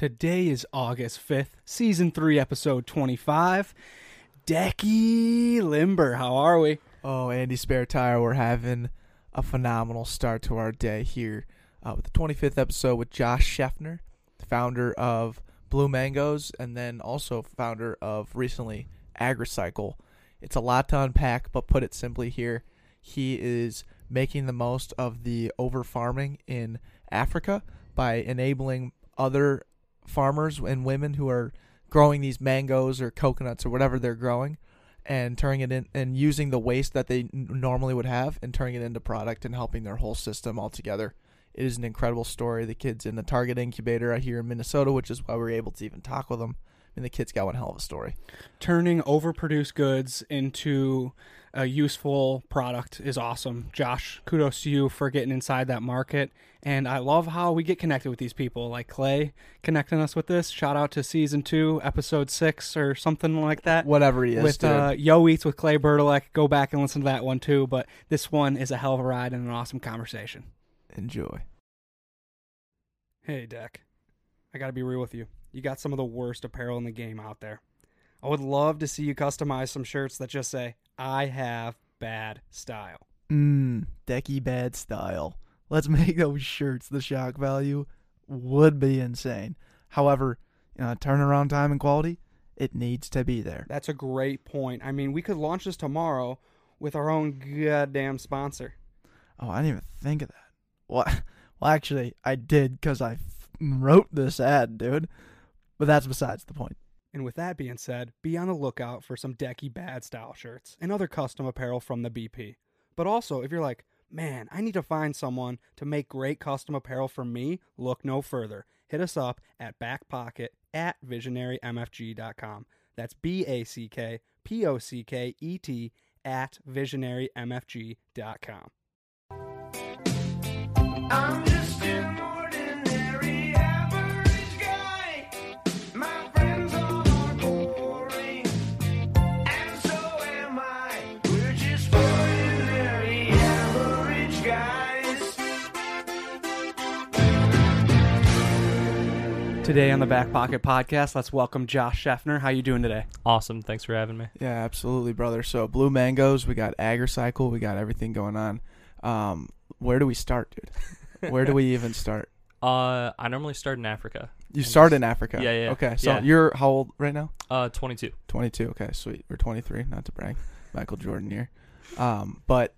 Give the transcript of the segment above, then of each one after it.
Today is August 5th, season 3, episode 25. Decky Limber, how are we? Oh, Andy Spare Tire, we're having a phenomenal start to our day here uh, with the 25th episode with Josh Shefner, the founder of Blue Mangoes, and then also founder of recently AgriCycle. It's a lot to unpack, but put it simply here, he is making the most of the over farming in Africa by enabling other farmers and women who are growing these mangoes or coconuts or whatever they're growing and turning it in and using the waste that they n- normally would have and turning it into product and helping their whole system all together. It is an incredible story. The kids in the Target incubator out here in Minnesota, which is why we are able to even talk with them. And the kids got one hell of a story. Turning overproduced goods into a useful product is awesome. Josh, kudos to you for getting inside that market. And I love how we get connected with these people, like Clay connecting us with this. Shout out to season two, episode six, or something like that. Whatever he is, with uh, Yo Eats with Clay Bertelek. Go back and listen to that one too. But this one is a hell of a ride and an awesome conversation. enjoy. Hey, Deck. I gotta be real with you. You got some of the worst apparel in the game out there. I would love to see you customize some shirts that just say, I have bad style. Mmm, decky bad style. Let's make those shirts. The shock value would be insane. However, you know, turnaround time and quality, it needs to be there. That's a great point. I mean, we could launch this tomorrow with our own goddamn sponsor. Oh, I didn't even think of that. Well, well actually, I did because I f- wrote this ad, dude. But that's besides the point. And with that being said, be on the lookout for some decky bad style shirts and other custom apparel from the BP. But also, if you're like, man, I need to find someone to make great custom apparel for me, look no further. Hit us up at backpocket at visionarymfg.com. That's B A C K P O C K E T at visionarymfg.com. Today on the Back Pocket Podcast, let's welcome Josh Shefner. How you doing today? Awesome. Thanks for having me. Yeah, absolutely, brother. So, Blue Mangoes, we got AgriCycle, we got everything going on. Um, where do we start, dude? Where do we even start? Uh, I normally start in Africa. You start in Africa. Yeah, yeah, Okay, so yeah. you're how old right now? Uh, 22. 22. Okay, sweet. Or 23, not to brag. Michael Jordan year. Um, but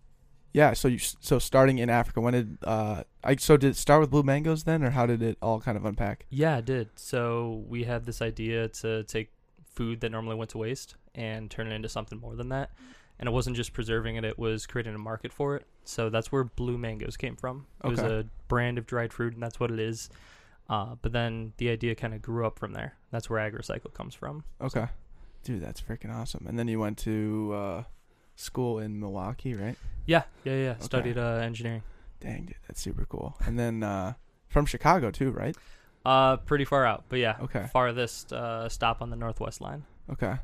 yeah, so you so starting in Africa, when did uh I so did it start with Blue Mangoes then or how did it all kind of unpack? Yeah, I did. So we had this idea to take food that normally went to waste and turn it into something more than that. And it wasn't just preserving it; it was creating a market for it. So that's where Blue Mangoes came from. It was a brand of dried fruit, and that's what it is. Uh, but then the idea kind of grew up from there. That's where AgriCycle comes from. Okay. Dude, that's freaking awesome. And then you went to uh school in Milwaukee, right? Yeah, yeah, yeah. Okay. Studied uh, engineering. Dang, dude, that's super cool. And then uh from Chicago too, right? Uh, pretty far out, but yeah. Okay. Farthest uh, stop on the Northwest line. Okay.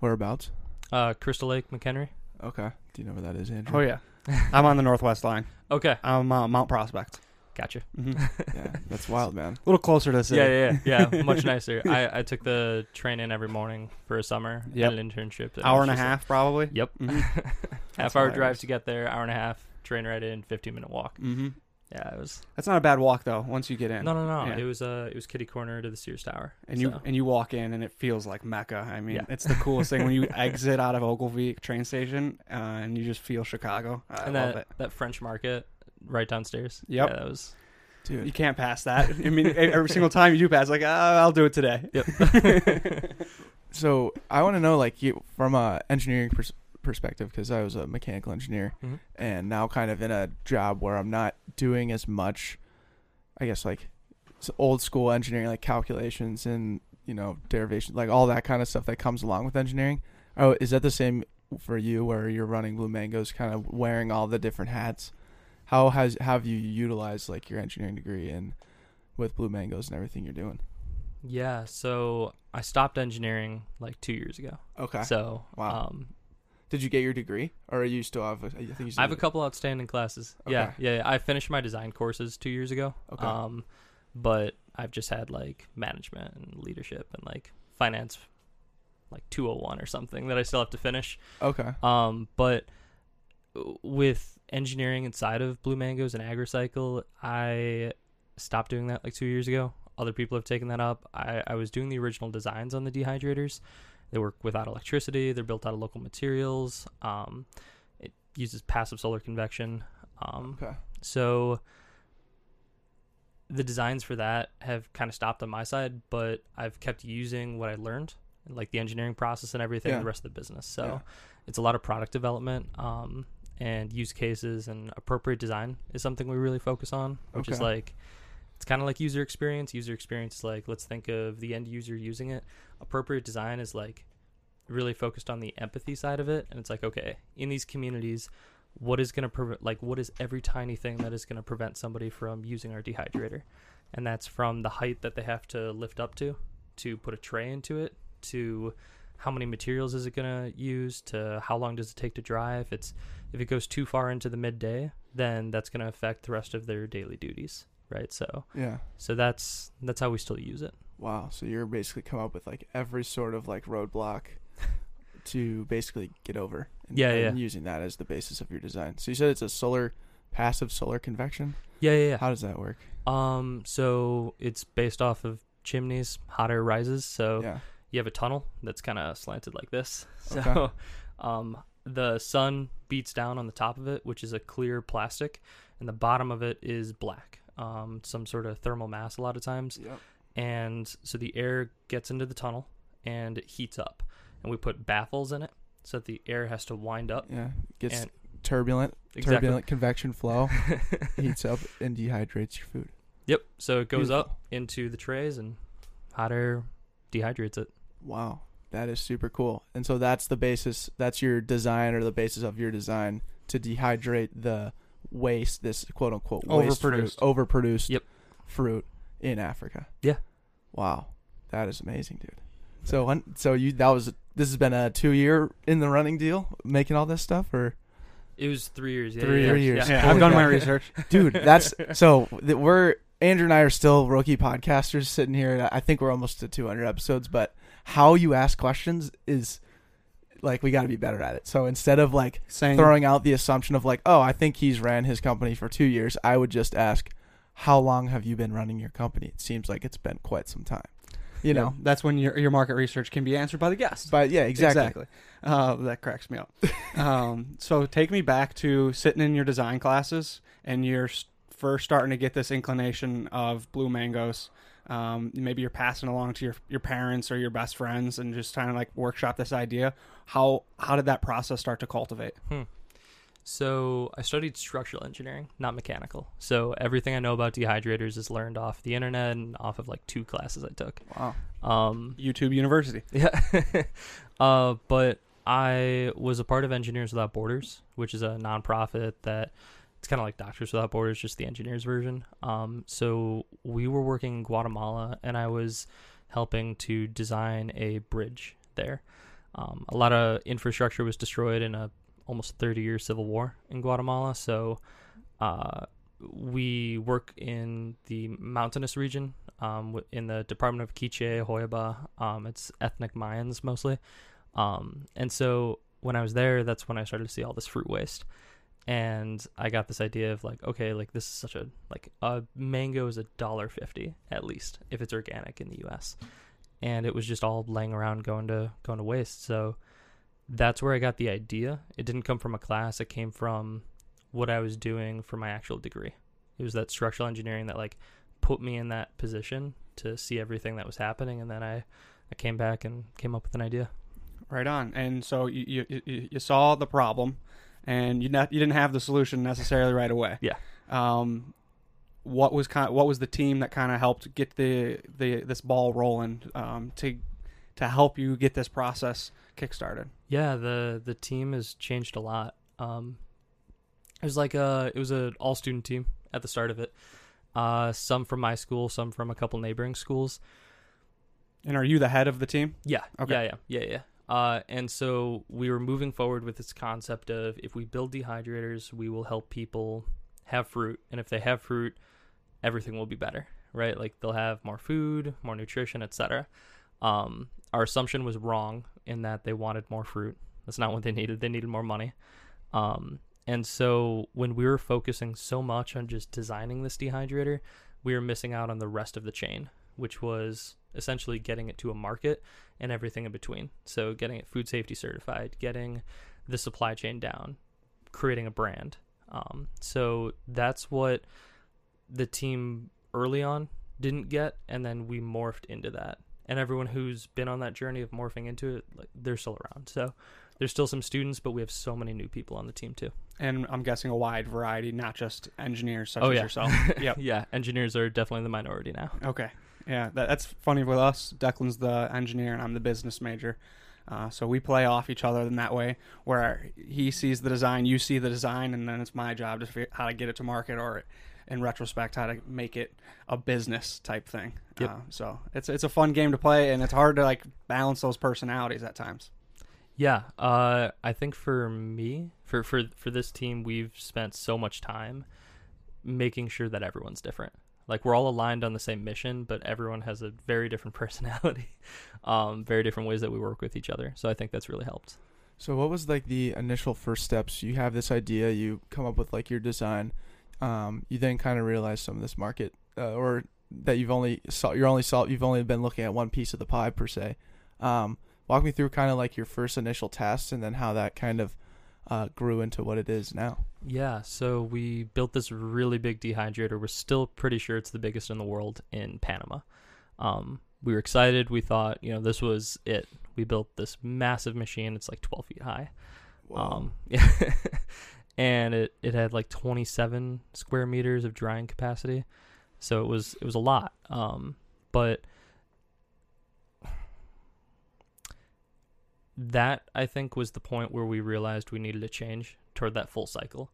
Whereabouts? Uh, Crystal Lake, McHenry. Okay. Do you know where that is, Andrew? Oh, yeah. I'm on the Northwest line. Okay, I'm uh, Mount Prospect. Gotcha. hmm yeah, that's wild, man. A little closer to the city. Yeah, yeah, yeah. Much nicer. I, I took the train in every morning for a summer. Yep. An internship. Hour and a just like- half, probably. yep. Mhm. half hour drive to get there. Hour and a half. Train right in. Fifteen minute walk. hmm Yeah, it was. That's not a bad walk though. Once you get in, No, no, no. Yeah. It was uh, it was kitty corner to the Sears Tower. and you and you walk in and it feels like Mecca. I mean, Yeah. it's the coolest thing when you exit out of Ogilvie train station uh, and you just feel Chicago. I and love that it. that French Market right downstairs. Yep. Yeah, that was. Dude. You can't pass that. I mean, e, every single time you do pass, like uh, I'll do it today. Yep. So, I want to know like you from a engineering pers- perspective cuz I was a mechanical engineer Mhm. and now kind of in a job where I'm not doing as much I guess like old school engineering like calculations and you know derivation like all that kind of stuff that comes along with engineering. Oh, is that the same for you where you're running Blue Mangoes kind of wearing all the different hats? How has have you utilized like your engineering degree and with Blue Mangoes and everything you're doing? Yeah. So I stopped engineering like two years ago. Okay. So Wow. um, Did you get your degree, or you still have? A, I think you. Still I have a couple outstanding classes. Yeah, Okay. yeah, yeah. I finished my design courses two years ago. Okay. Um, but I've just had like management and leadership and like finance, like 201 or something that I still have to finish. Okay. Um, but with engineering inside of Blue Mangoes and AgriCycle, I stopped doing that like two years ago. Other people have taken that up. I, I was doing the original designs on the dehydrators. They work without electricity. They're built out of local materials. Um, it uses passive solar convection. Um, Okay. so the designs for that have kind of stopped on my side, but I've kept using what I learned, like the engineering process and everything, Yeah. the rest of the business. So Yeah. it's a lot of product development um, and use cases and appropriate design is something we really focus on, which is like it's kind of like user experience. User experience is like let's think of the end user using it. Appropriate design is like really focused on the empathy side of it, and it's like okay, in these communities, what is going to prevent like what is every tiny thing that is going to prevent somebody from using our dehydrator and that's from the height that they have to lift up to to put a tray into it to how many materials is it going to use to how long does it take to dry if it's if it goes too far into the midday then that's going to affect the rest of their daily duties right so Yeah. so that's that's how we still use it Wow. So you're basically come up with like every sort of like roadblock to basically get over. And, Yeah, and yeah. using that as the basis of your design. So you said it's a solar passive solar convection. yeah yeah yeah How does that work? um so it's based off of chimneys hot air rises so Yeah. You have a tunnel that's kind of slanted like this. So, Okay. um, the sun beats down on the top of it, which is a clear plastic, and the bottom of it is black. Um, some sort of thermal mass a lot of times, Yep. and so the air gets into the tunnel and it heats up, and we put baffles in it so that the air has to wind up. Yeah. Gets And- turbulent. Exactly. Turbulent convection flow heats up and dehydrates your food. Yep. So it goes Beautiful. up into the trays and hot air dehydrates it. Wow. That is super cool. And so that's the basis that's your design or the basis of your design to dehydrate the waste, this quote unquote waste fruit, Overproduced. overproduced Yep. fruit in Africa. Yeah. Wow. That is amazing, dude. So so you that was this has been a 2 year in the running deal making all this stuff or It was three years. Yeah, Three yeah, years. Yeah, Holy I've done my research. dude that's so th- we're andrew and i are still rookie podcasters sitting here i think we're almost to 200 episodes but how you ask questions is like we got to be better at it. So instead of like Saying throwing out the assumption of like oh i think he's ran his company for two years i would just ask how long have you been running your company? It seems like it's been quite some time you know? that's when your your market research can be answered by the guest. but yeah exactly, Uh, that cracks me up. um, so take me back to sitting in your design classes and you're first starting to get this inclination of blue mangoes. Um, maybe you're passing along to your your parents or your best friends and just trying to like workshop this idea. How how did that process start to cultivate? So I studied structural engineering, not mechanical. So everything I know about dehydrators is learned off the internet and off of like two classes I took. wow Um, YouTube University. yeah. uh, but I was a part of Engineers Without Borders, which is a nonprofit that it's kind of like Doctors Without Borders, just the engineers version. Um, so we were working in Guatemala, and I was helping to design a bridge there. Um, a lot of infrastructure was destroyed in a almost 30 year civil war in Guatemala. So uh, we work in the mountainous region um, in the Department of Quiche, Joyabaj. Um, it's ethnic Mayans mostly. Um, and so when I was there, that's when I started to see all this fruit waste. And I got this idea of like, okay, like this is such a like a mango is a dollar fifty at least if it's organic in the U.S. And it was just all laying around going to going to waste. So that's where I got the idea. It didn't come from a class. It came from what I was doing for my actual degree. It was that structural engineering that like put me in that position to see everything that was happening, and then I I came back and came up with an idea. Right on. And so you you, you, saw the problem, and you not, you didn't have the solution necessarily right away. Yeah. Um, what was kind what was the team that kind of helped get the the this ball rolling um, to to help you get this process kickstarted? Yeah, the the team has changed a lot. Um, it was like a it was an all student team at the start of it. Uh, some from my school, some from a couple neighboring schools. And are you the head of the team? Yeah. Okay. Yeah, yeah, yeah, yeah. Uh, and so we were moving forward with this concept of if we build dehydrators, we will help people have fruit, and if they have fruit, everything will be better, right? Like they'll have more food, more nutrition, etc. Um, our assumption was wrong in that they wanted more fruit. That's not what they needed. They needed more money. Um, and so when we were focusing so much on just designing this dehydrator, we were missing out on the rest of the chain, which was essentially getting it to a market and everything in between. So getting it food safety certified, getting the supply chain down, creating a brand. Um, so that's what the team early on didn't get, and then we morphed into that. And everyone who's been on that journey of morphing into it, like, they're still around. So there's still some students, but we have so many new people on the team too. And I'm guessing a wide variety, not just engineers such Oh, as yeah. yourself. yep. yeah, engineers are definitely the minority now. Okay. Yeah, that, that's funny with us. Declan's the engineer and I'm the business major. Uh, so we play off each other in that way, where he sees the design, you see the design, and then it's my job to figure how to get it to market, or in retrospect, how to make it a business type thing. Yep. Uh, so it's it's a fun game to play, and it's hard to like balance those personalities at times. Yeah, uh, I think for me, for for for this team, we've spent so much time making sure that everyone's different. Like we're all aligned on the same mission, but everyone has a very different personality, um, very different ways that we work with each other. So I think that's really helped. So what was like the initial first steps? You have this idea, you come up with like your design, um, you then kind of realize some of this market, uh, or that you've only saw you're only saw you've only been looking at one piece of the pie per se. Um, walk me through kind of like your first initial test, and then how that kind of uh, grew into what it is now. Yeah, so we built this really big dehydrator. We're still pretty sure it's the biggest in the world in Panama. Um, we were excited. We thought, you know, this was it. We built this massive machine. It's like 12 feet high. Um, yeah, and it it had like 27 square meters of drying capacity, so it was it was a lot. Um, but that I think was the point where we realized we needed to change toward that full cycle.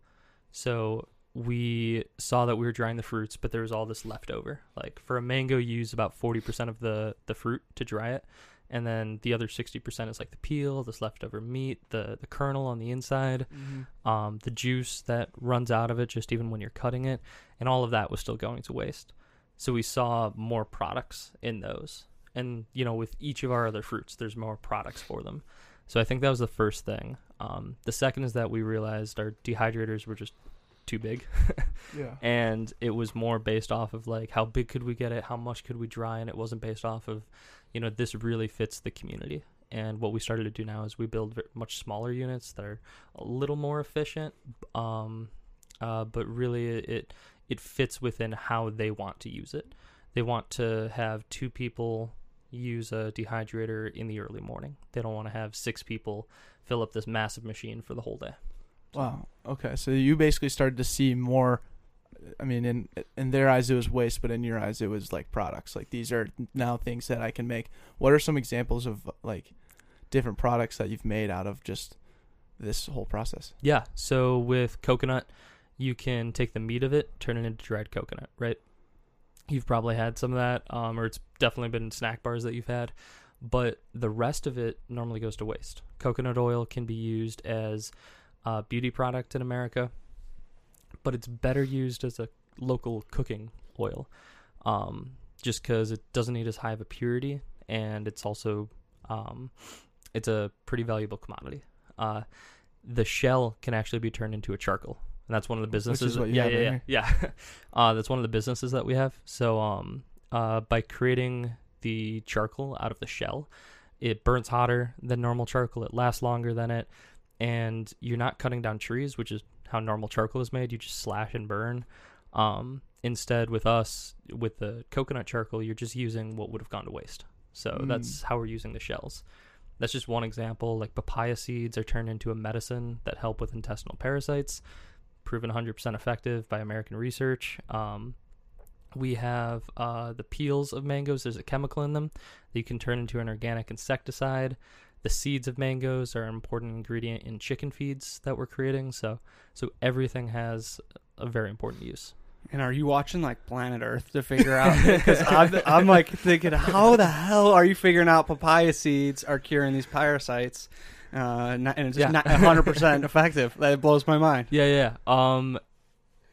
So we saw that we were drying the fruits, but there was all this leftover. Like for a mango, you use about 40% of the the fruit to dry it, and then the other 60% is like the peel, this leftover meat, the the kernel on the inside, um, the juice that runs out of it just even when you're cutting it, and all of that was still going to waste. So we saw more products in those, and you know with each of our other fruits, there's more products for them. So I think that was the first thing. Um, the second is that we realized our dehydrators were just too big Yeah. and it was more based off of like how big could we get it how much could we dry and it wasn't based off of you know this really fits the community and what we started to do now is we build much smaller units that are a little more efficient um, uh, but really it, it it fits within how they want to use it they want to have two people use a dehydrator in the early morning they don't want to have six people fill up this massive machine for the whole day Wow. Okay. So you basically started to see more. I mean, in in their eyes it was waste, but in your eyes it was like products. Like these are now things that I can make. What are some examples of like different products that you've made out of just this whole process? Yeah. So with coconut, you can take the meat of it, turn it into dried coconut, right? You've probably had some of that, um, or it's definitely been snack bars that you've had. But the rest of it normally goes to waste. Coconut oil can be used as a beauty product in America, but it's better used as a local cooking oil, um, just because it doesn't need as high of a purity, and it's also um, it's a pretty valuable commodity. Uh, the shell can actually be turned into a charcoal, and that's one of the businesses. what yeah, yeah, right yeah, yeah. uh, that's one of the businesses that we have. So, um, uh, by creating the charcoal out of the shell, it burns hotter than normal charcoal. It lasts longer than it, and you're not cutting down trees, which is how normal charcoal is made. You just slash and burn. Um, instead, with us, with the coconut charcoal, you're just using what would have gone to waste. So Mm. that's how we're using the shells. That's just one example. Like papaya seeds are turned into a medicine that help with intestinal parasites, proven 100% effective by American research. Um, we have uh, the peels of mangoes. There's a chemical in them that you can turn into an organic insecticide. The seeds of mangoes are an important ingredient in chicken feeds that we're creating. So, so everything has a very important use. And are you watching like Planet Earth to figure out? Because I'm, I'm like thinking, how the hell are you figuring out papaya seeds are curing these parasites? Uh, not, and it's Yeah. not 100 percent effective. That blows my mind. Yeah, yeah. Um,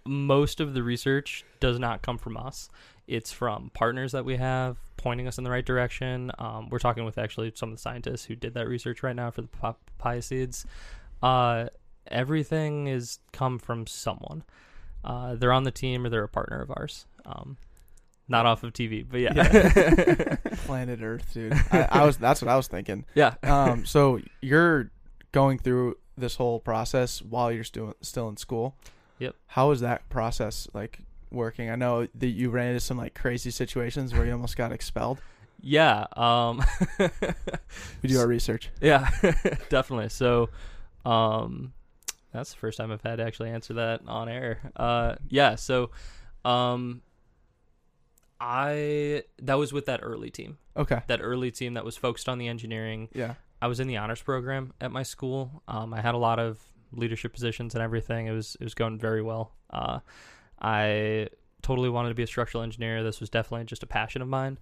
most of the research does not come from us. it's from partners that we have pointing us in the right direction. Um, we're talking with actually some of the scientists who did that research right now for the pa- papaya seeds. Uh, everything is come from someone. Uh, they're on the team or they're a partner of ours. Um, not off of TV, but yeah, Planet Earth, dude. I, I was. That's what I was thinking. yeah. Um, so you're going through this whole process while you're still still in school. Yep. How is that process like working? I know that you ran into some like crazy situations where you almost got expelled. Yeah. Um, We do our research. yeah, definitely. So, um, that's the first time I've had to actually answer that on air. Uh, yeah. So, um, I that was with that early team, Okay. that early team that was focused on the engineering. Yeah. I was in the honors program at my school. Um, I had a lot of leadership positions and everything. It was it was going very well. Uh, I totally wanted to be a structural engineer. This was definitely just a passion of mine.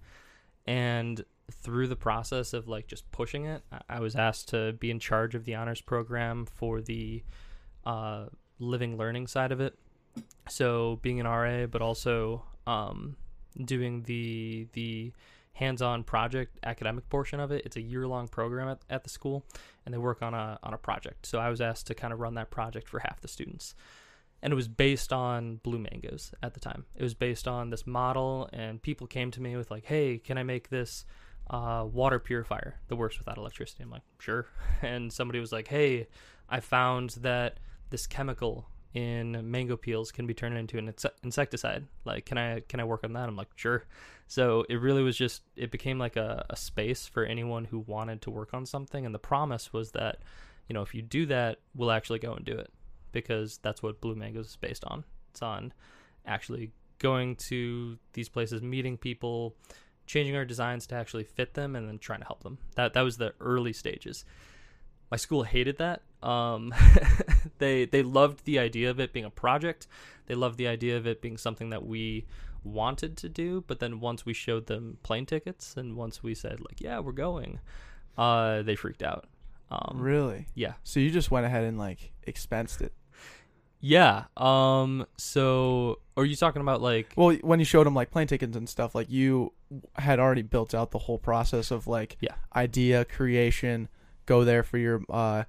And through the process of like just pushing it, I- was asked to be in charge of the honors program for the uh, living learning side of it. So being an RA, but also um, doing the the hands-on project academic portion of it. It's a year-long program at, at the school, and they work on a on a project. So I was asked to kind of run that project for half the students, and it was based on blue mangoes at the time. It was based on this model, and people came to me with like, "Hey, can I make this uh, water purifier that works without electricity?" I'm like, "Sure." And somebody was like, "Hey, I found that this chemical." In mango peels can be turned into an insecticide. Like can i can i work on that? I'm like sure. So it really was just it became like a, a space for anyone who wanted to work on something. And the promise was that you know if you do that we'll actually go and do it. Because that's what blue mangoes is based on. It's on actually going to these places meeting people changing our designs to actually fit them and then trying to help them. That that was the early stages. My school hated that um, they they loved the idea of it being a project they loved the idea of it being something that we wanted to do but then once we showed them plane tickets and once we said like yeah we're going uh they freaked out um Really? yeah So you just went ahead and like expensed it. yeah um so are you talking about like Well, when you showed them like plane tickets and stuff, like you had already built out the whole process of like Yeah. idea creation. Go there for your uh,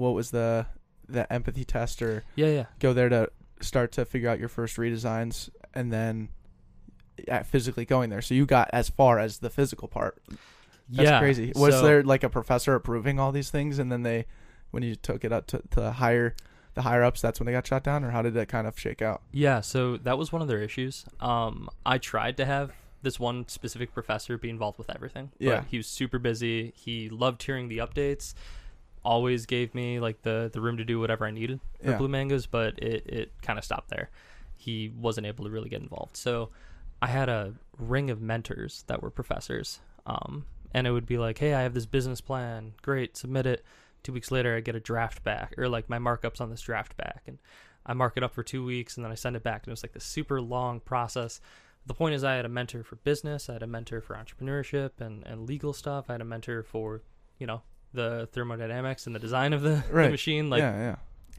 what was the the empathy test or yeah yeah go there to start to figure out your first redesigns and then yeah, physically going there. So you got as far as the physical part. That's yeah crazy. Was So- there like a professor approving all these things and then they when you took it up to, to the higher the higher ups that's when they got shot down or how did that kind of shake out? Yeah, so that was one of their issues. Um, I tried to have this one specific professor be involved with everything. but Yeah. he was super busy. He loved hearing the updates. Always gave me like the the room to do whatever I needed for Yeah. Blue Mangoes, but it it kind of stopped there. He wasn't able to really get involved. So I had a ring of mentors that were professors. Um, and it would be like, hey, I have this business plan. Great, submit it. Two weeks later, I get a draft back, or like my markups on this draft back, and I mark it up for two weeks, and then I send it back. And it was like this super long process. The point is, I had a mentor for business, I had a mentor for entrepreneurship and, and legal stuff, I had a mentor for, you know, the thermodynamics and the design of the, the machine. Like yeah, yeah.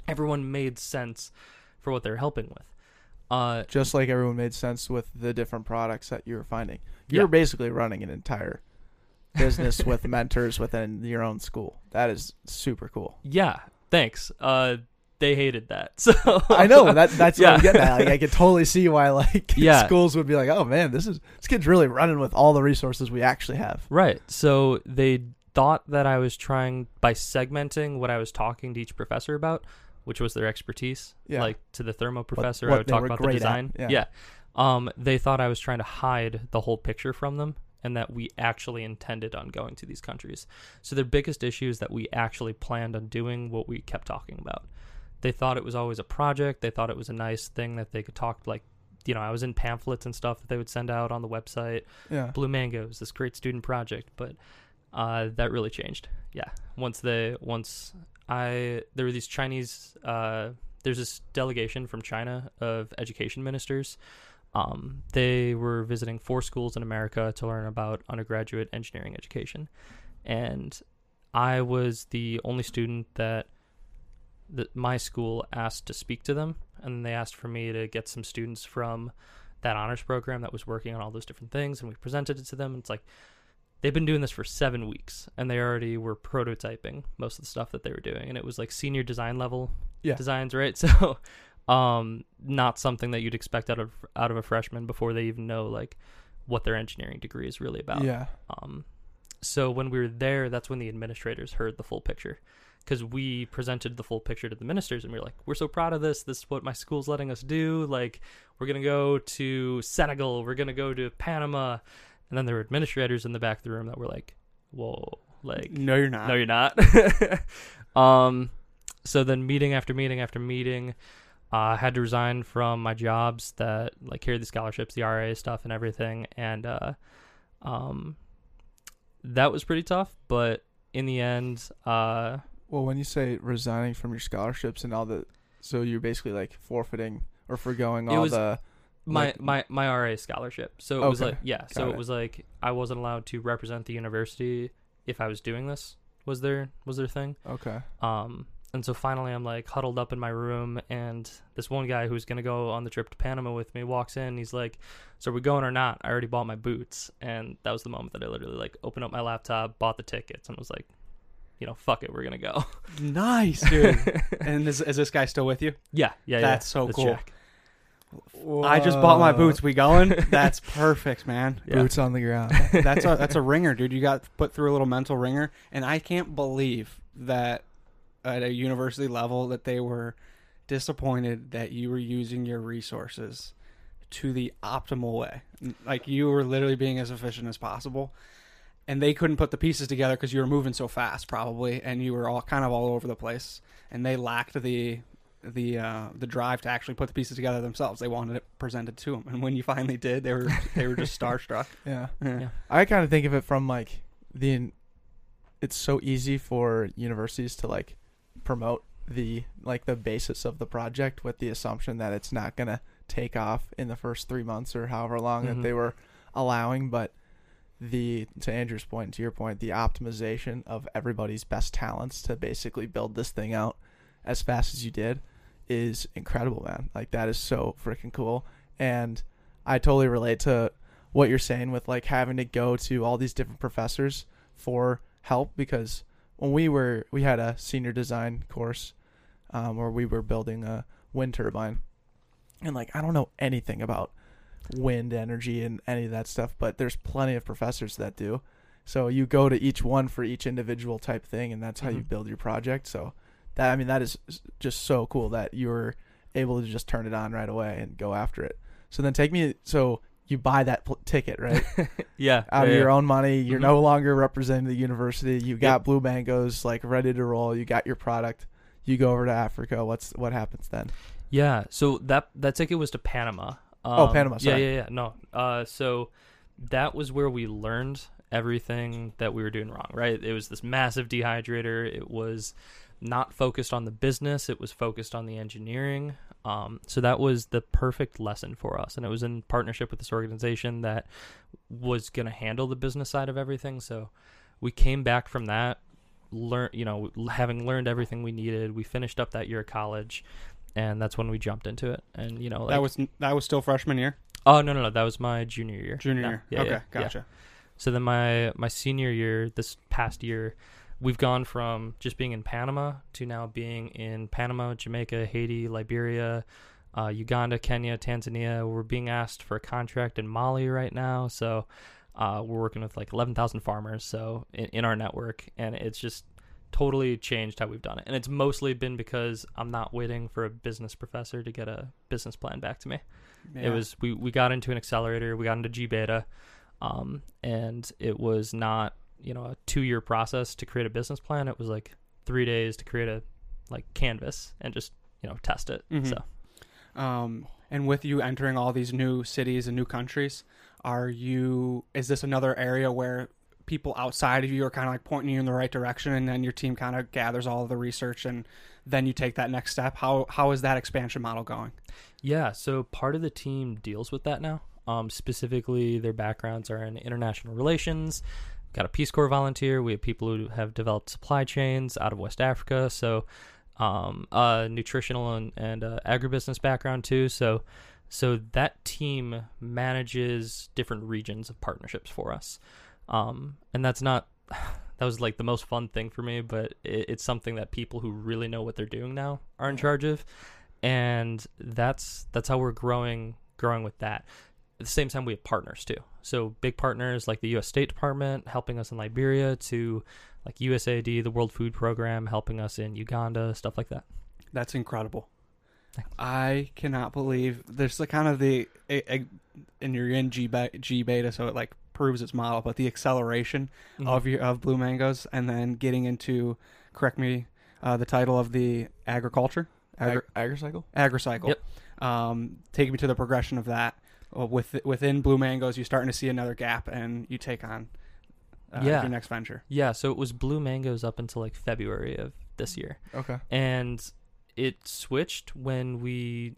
everyone made sense for what they're helping with. Uh, just like everyone made sense with the different products that you were finding. You Yeah. basically running an entire business with mentors within your own school. That is super cool. yeah, thanks. Uh, they hated that. So I know that that's what I'm Yeah. getting at. Like I could totally see why like Yeah. schools would be like, oh man, this is this kid's really running with all the resources we actually have. Right. So they thought that I was trying by segmenting what I was talking to each professor about, which was their expertise. Yeah. Like to the thermo professor, what I would talk about the at, design. yeah. Um, they thought I was trying to hide the whole picture from them and that we actually intended on going to these countries. So their biggest issue is that we actually planned on doing what we kept talking about. They thought it was always a project. They thought it was a nice thing that they could talk like you know, I was in pamphlets and stuff that they would send out on the website. Yeah. Blue Mangoes, this great student project, but uh, that really changed. Yeah, once they once I there were these Chinese uh, there's this delegation from China of education ministers. Um, they were visiting four schools in America to learn about undergraduate engineering education, and I was the only student that that my school asked to speak to them, and they asked for me to get some students from that honors program that was working on all those different things, and we presented it to them. And it's like they've been doing this for seven weeks, and they already were prototyping most of the stuff that they were doing, and it was like senior design level Yeah. designs, right? So, um, not something that you'd expect out of out of a freshman before they even know like what their engineering degree is really about. Yeah. Um, so when we were there, that's when the administrators heard the full picture, because we presented the full picture to the ministers, and we were like, "We're so proud of this. This is what my school's letting us do. Like, we're gonna go to Senegal. We're gonna go to Panama." And then there were administrators in the back of the room that were like, "Whoa, like, No, you're not. no, you're not." um, so then meeting after meeting after meeting. uh, I had to resign from my jobs that like carried the scholarships, the RA stuff, and everything, and uh, um, that was pretty tough. But in the end, uh, Well, when you say resigning from your scholarships and all the, so you're basically like forfeiting or foregoing all was- the. My Like- my my RA scholarship. So it was like yeah. So it it. was like I wasn't allowed to represent the university if I was doing this. Was there was their thing? Okay. Um, and so finally, I'm like huddled up in my room, and this one guy who's gonna go on the trip to Panama with me walks in. He's like, "So are we going or not?" I already bought my boots, and that was the moment that I literally like opened up my laptop, bought the tickets, and was like, "You know, fuck it, we're gonna go." Nice, dude. and is, is this guy still with you? yeah, yeah, yeah. That's so cool. Jack. I just bought my boots. We going? That's perfect, man. Yeah. Boots on the ground. That's a that's a ringer, dude. You got put through a little mental ringer, and I can't believe that at a university level that they were disappointed that you were using your resources to the optimal way. Like you were literally being as efficient as possible. And they couldn't put the pieces together because you were moving so fast, probably, and you were all kind of all over the place. And they lacked the the uh, the drive to actually put the pieces together themselves. They wanted it presented to them, and when you finally did, they were they were just starstruck. yeah. Yeah. I kind of think of it from like the. It's so easy for universities to like promote the like the basis of the project with the assumption that it's not gonna take off in the first three months or however long Mhm. that they were allowing, but the to Andrew's point, to your point, the optimization of everybody's best talents to basically build this thing out as fast as you did is incredible, man. Like that is so freaking cool. And I totally relate to what you're saying with like having to go to all these different professors for help because when we were we had a senior design course um, where we were building a wind turbine and like I don't know anything about wind energy and any of that stuff but there's plenty of professors that do so you go to each one for each individual type thing and that's how you Mhm. build your project so that I mean that is just so cool that you're able to just turn it on right away and go after it so then take me so you buy that pl- ticket right Yeah, out of yeah, your yeah. own money. You're Mhm. no longer representing the university. You got Yep. Blue Mangoes like ready to roll. You got your product. You go over to Africa. What's what happens then? Yeah, so that that ticket was to Panama. Oh, Um, Panama, Yeah, yeah, yeah. No, uh, so that was where we learned everything that we were doing wrong. Right? It was this massive dehydrator. It was not focused on the business. It was focused on the engineering. Um, so that was the perfect lesson for us, and it was in partnership with this organization that was going to handle the business side of everything. So we came back from that, learn, you know, having learned everything we needed. We finished up that year of college, and that's when we jumped into it. And you know, like, that was that was still freshman year, oh no, no, no, that was my junior year. junior No, year. yeah, okay, yeah, yeah. gotcha. So then my my senior year, this past year, we've gone from just being in Panama to now being in Panama, Jamaica, Haiti, Liberia, uh, Uganda, Kenya, Tanzania. We're being asked for a contract in Mali right now, so uh, we're working with like 11,000 farmers so in, in our network, and it's just totally changed how we've done it. And it's mostly been because I'm not waiting for a business professor to get a business plan back to me. It was we we got into an accelerator, we got into gBETA, um, and it was not you know a two year process to create a business plan. It was like three days to create a like canvas and just you know test it. Mhm. So Um, and with you entering all these new cities and new countries, are you? Is this another area where people outside of you are kind of like pointing you in the right direction, and then your team kind of gathers all of the research, and then you take that next step? How how is that expansion model going? yeah, so part of the team deals with that now. Um, specifically, their backgrounds are in international relations. Got a Peace Corps volunteer. We have people who have developed supply chains out of West Africa. So, um, uh, nutritional and, and uh, agribusiness background too. So, So that team manages different regions of partnerships for us. Um, and that's not that was like the most fun thing for me, but it, it's something that people who really know what they're doing now are in charge of, and that's that's how we're growing growing with that. At the same time, we have partners too. So big partners like the U.S. State Department helping us in Liberia, to like USAID, the World Food Program helping us in Uganda, stuff like that. That's incredible. Thanks. I cannot believe there's the kind of the a, a, and you're in G, be- gBETA, so it like proves its model, but the acceleration Mm-hmm. of your of blue mangoes, and then getting into correct me, uh, the title of the agriculture, Agri- Ag- agricycle. agricycle. Yep. Um, take me to the progression of that. Uh, with within blue mangoes, you're starting to see another gap, and you take on uh, Yeah. your next venture. Yeah, so it was blue mangoes up until like February of this year. Okay. and it switched when we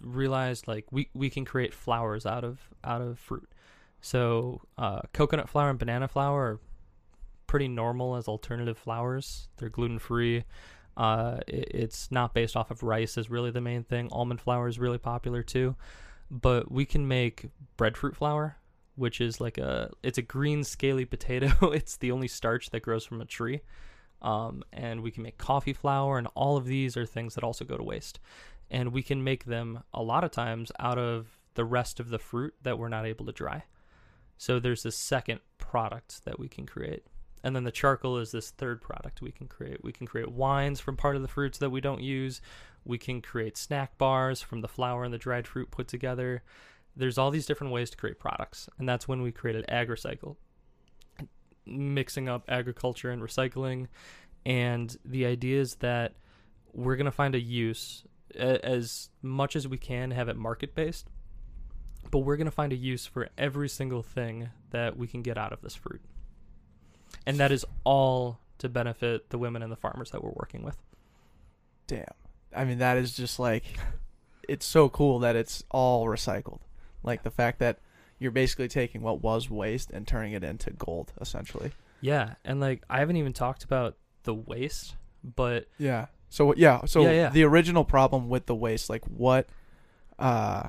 realized like we, we can create flours out of out of fruit so uh, coconut flour and banana flour are pretty normal as alternative flours they're gluten free uh, it, it's not based off of rice is really the main thing almond flour is really popular too but we can make breadfruit flour which is like a it's a green scaly potato. It's the only starch that grows from a tree. Um, and we can make coffee flour and all of these are things that also go to waste. And we can make them a lot of times out of the rest of the fruit that we're not able to dry. So there's this second product that we can create and then the charcoal is this third product we can create. We can create wines from part of the fruits that we don't use. We can create snack bars from the flour and the dried fruit put together. There's all these different ways to create products and that's when we created agricycle mixing up agriculture and recycling. And the idea is that we're going to find a use as much as we can have it market based but we're going to find a use for every single thing that we can get out of this fruit and that is all to benefit the women and the farmers that we're working with Damn. I mean, that is just like, it's so cool that it's all recycled. Like the fact that you're basically taking what was waste and turning it into gold, essentially. yeah and like i haven't even talked about the waste but Yeah. So yeah. So Yeah, yeah. the original problem with the waste, like what, uh,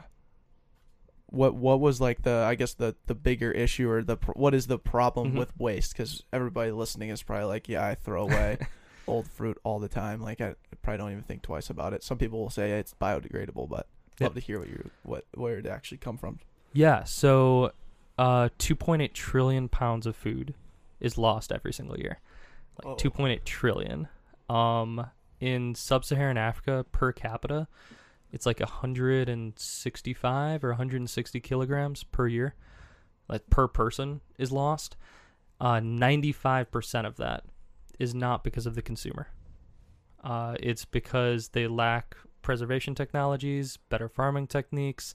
what what was like the I guess the the bigger issue or the what is the problem Mhm. with waste? Because everybody listening is probably like, yeah, I throw away old fruit all the time. Like I probably don't even think twice about it. Some people will say it's biodegradable, but Yep. love to hear what you what where it actually come from. Yeah, so uh 2.8 trillion pounds of food is lost every single year. Like Oh. 2.8 trillion. Um in sub-Saharan Africa per capita, it's like 165 or 160 kilograms per year. Like per person is lost. Uh 95% of that is not because of the consumer. Uh it's because they lack preservation technologies, better farming techniques,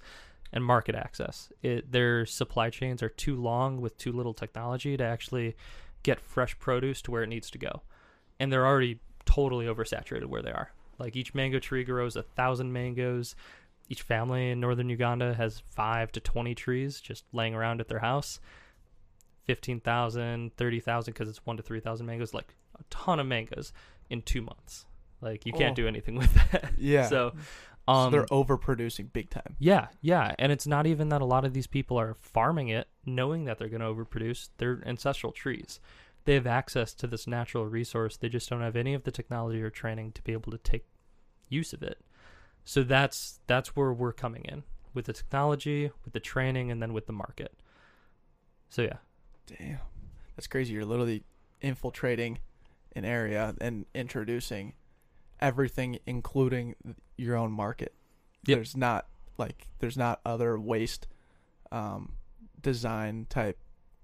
and market access. It, their supply chains are too long with too little technology to actually get fresh produce to where it needs to go. And they're already totally oversaturated where they are. Like each mango tree grows a thousand mangoes. Each family in northern Uganda has five to 20 trees just laying around at their house. 15,000, 30,000 because it's one to 3,000 mangoes, like a ton of mangoes in two months. Like you can't Oh. do anything with that. Yeah. So, So um, they're overproducing big time. yeah, yeah, and it's not even that a lot of these people are farming it knowing that they're going to overproduce. They're ancestral trees. They have access to this natural resource. They just don't have any of the technology or training to be able to take use of it. So that's that's where we're coming in with the technology, with the training, and then with the market. So yeah, Damn. That's crazy. You're literally infiltrating an area and introducing everything including your own market. Yep. There's not like there's not other waste um design type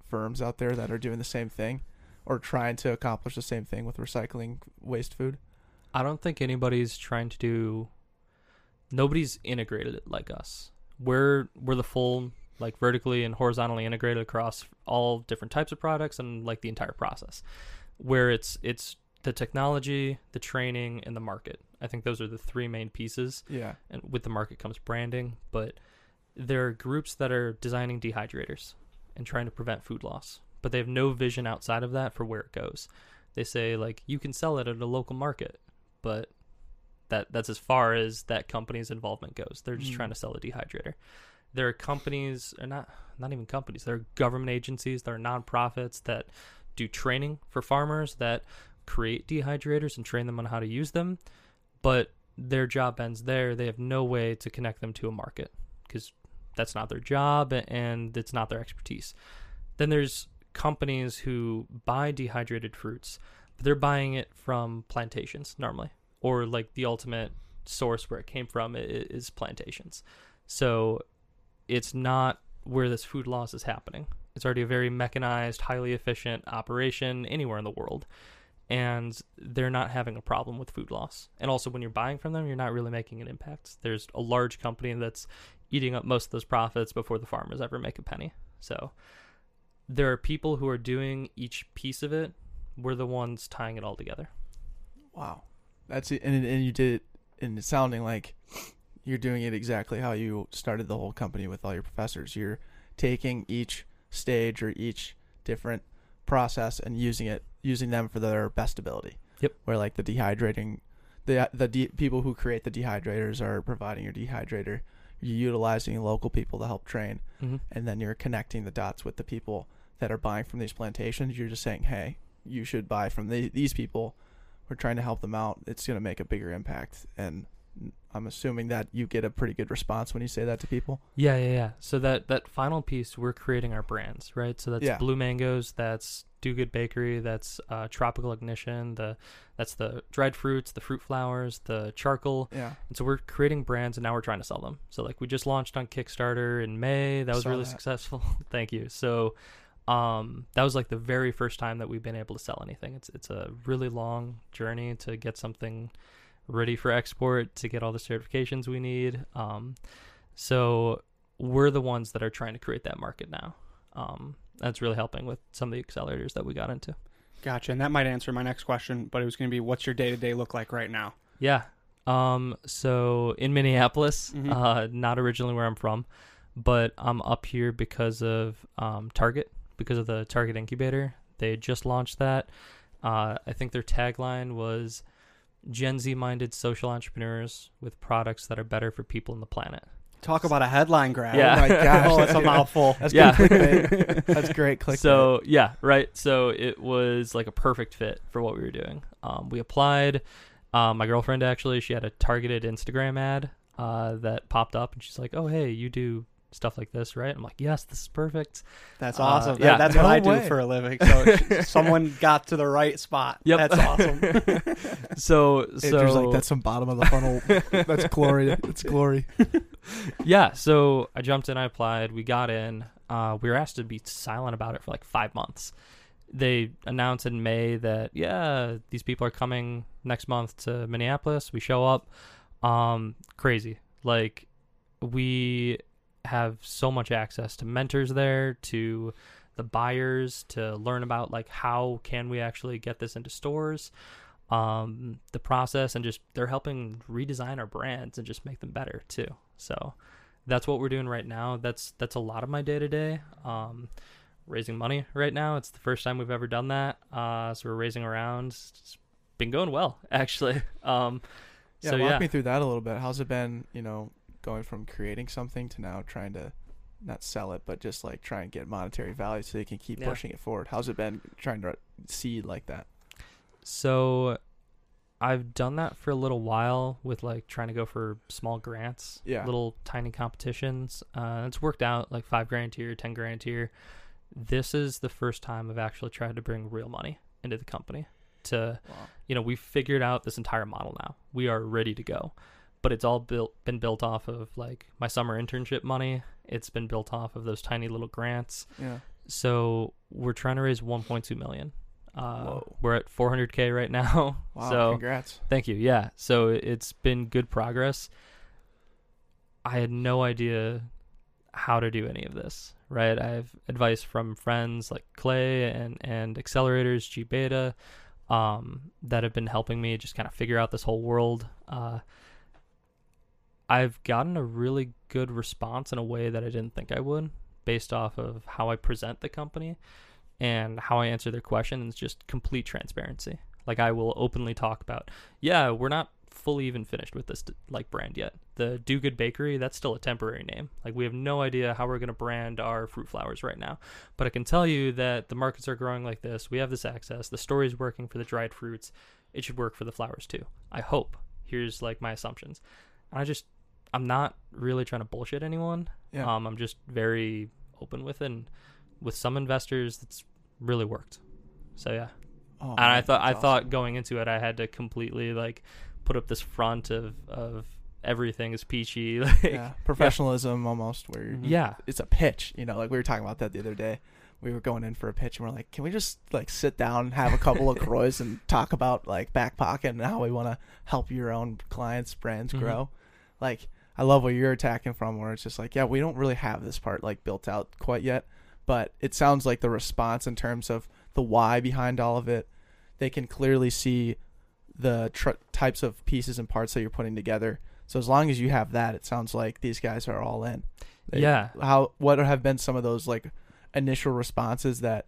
firms out there that are doing the same thing or trying to accomplish the same thing with recycling waste food. I don't think anybody's trying to do. Nobody's integrated it like us. We're we're the full like vertically and horizontally integrated across all different types of products and like the entire process. Where it's it's the technology, the training, and the market. I think those are the three main pieces. Yeah. And with the market comes branding, but there are groups that are designing dehydrators and trying to prevent food loss, but they have no vision outside of that for where it goes. They say like you can sell it at a local market, but that that's as far as that company's involvement goes. They're just Mm. trying to sell a dehydrator. There are companies, or not not even companies. There are government agencies. There are nonprofits that do training for farmers that create dehydrators and train them on how to use them. But their job ends there. They have no way to connect them to a market because that's not their job and it's not their expertise. Then there's companies who buy dehydrated fruits, they're buying it from plantations normally, or like the ultimate source where it came from is plantations. So it's not where this food loss is happening. It's already a very mechanized, highly efficient operation anywhere in the world. And they're not having a problem with food loss. And also, when you're buying from them, you're not really making an impact. There's a large company that's eating up most of those profits before the farmers ever make a penny. So there are people who are doing each piece of it. We're the ones tying it all together. Wow, that's it. And and you did it, and it's sounding like you're doing it exactly how you started the whole company with all your professors. You're taking each stage or each different process and using it, using them for their best ability. Yep. Where like the dehydrating, the the de- people who create the dehydrators are providing your dehydrator. You're utilizing local people to help train, Mm-hmm. and then you're connecting the dots with the people that are buying from these plantations. You're just saying, hey, you should buy from the, these people. We're trying to help them out. It's going to make a bigger impact. And I'm assuming that you get a pretty good response when you say that to people. Yeah, yeah, yeah. So that that final piece, we're creating our brands, right? So that's Yeah. Blue Mangoes, that's Dough Good Bakery, that's uh, TropiCOAL Ignition, the that's the dried fruits, the fruit flours, the charcoal, Yeah. and so we're creating brands, and now we're trying to sell them. So like we just launched on Kickstarter in May. That was really that. successful. Thank you. So um, that was like the very first time that we've been able to sell anything. It's it's a really long journey to get something ready for export, to get all the certifications we need. Um, so we're the ones that are trying to create that market now. Um, that's really helping with some of the accelerators that we got into. Gotcha. And that might answer my next question, but it was going to be what's your day to day look like right now? Yeah. Um. So in Minneapolis, Mhm. uh, not originally where I'm from, but I'm up here because of um Target, because of the Target incubator. They just launched that. Uh, I think their tagline was Gen Z minded social entrepreneurs with products that are better for people and the planet. Talk about a headline grab. Yeah. Oh my gosh. oh, it's a mouthful. That's Yeah. That's great clickbait. So yeah, right. So it was like a perfect fit for what we were doing. Um, we applied. Um, my girlfriend actually, she had a targeted Instagram ad uh, that popped up, and she's like, "Oh, hey, you do stuff like this, right?" I'm like, "Yes, this is perfect." That's Uh, awesome. That- yeah. that's what No I do way. for a living. So someone got to the right spot. Yep. That's awesome. So Andrew's so like, that's some bottom of the funnel. that's glory. It's glory. yeah. So I jumped in, I applied, we got in. Uh, we were asked to be silent about it for like five months. They announced in May that yeah, these people are coming next month to Minneapolis. We show up. Um, crazy. Like we have so much access to mentors there, to the buyers, to learn about like how can we actually get this into stores. Um, the process and just they're helping redesign our brands and just make them better too. So that's what we're doing right now. That's that's a lot of my day to day. Um, raising money right now. It's the first time we've ever done that. Uh, so we're raising around. It's been going well actually. Um, Yeah, so walk yeah. me through that a little bit. How's it been, you know, going from creating something to now trying to not sell it, but just like try and get monetary value so you can keep Yeah. pushing it forward? How's it been trying to seed like that? So I've done that for a little while with like trying to go for small grants, Yeah. little tiny competitions. Uh, it's worked out like five grand here, ten grand here. This is the first time I've actually tried to bring real money into the company. To Wow. you know, we've figured out this entire model now. We are ready to go. But it's all built been built off of like my summer internship money. It's been built off of those tiny little grants. Yeah. So we're trying to raise 1.2 million. Uh, Whoa. we're at 400k right now. Wow. so congrats. thank you. Yeah. So it's been good progress. I had no idea how to do any of this. Right. I have advice from friends like Clay and and accelerators, gBETA, um, that have been helping me just kind of figure out this whole world. Uh, I've gotten a really good response in a way that I didn't think I would, based off of how I present the company and how I answer their questions. Just complete transparency. Like I will openly talk about, yeah, we're not fully even finished with this like brand yet. The Dough Good Bakery, that's still a temporary name. Like we have no idea how we're going to brand our fruit flours right now. But I can tell you that the markets are growing like this. We have this access. The story is working for the dried fruits. It should work for the flours too. I hope. Here's like my assumptions. And I just I'm not really trying to bullshit anyone. Yeah. Um I'm just very open with it and with some investors it's really worked. So yeah. Oh, and I thought I that's thought going into it, I had to completely like put up this front of of everything is peachy. Like, yeah, professionalism almost where you're, yeah, it's a pitch. You know, like we were talking about that the other day. We were going in for a pitch, and we're like, "Can we just like sit down, and have a couple of croys, and talk about like back pocket and how we want to help your own clients' brands Mhm. grow?" Like, I love where you're attacking from, where it's just like, "Yeah, we don't really have this part like built out quite yet," but it sounds like the response in terms of the why behind all of it, they can clearly see the tr- types of pieces and parts that you're putting together. So as long as you have that, it sounds like these guys are all in. They- yeah. How what have been some of those like initial responses that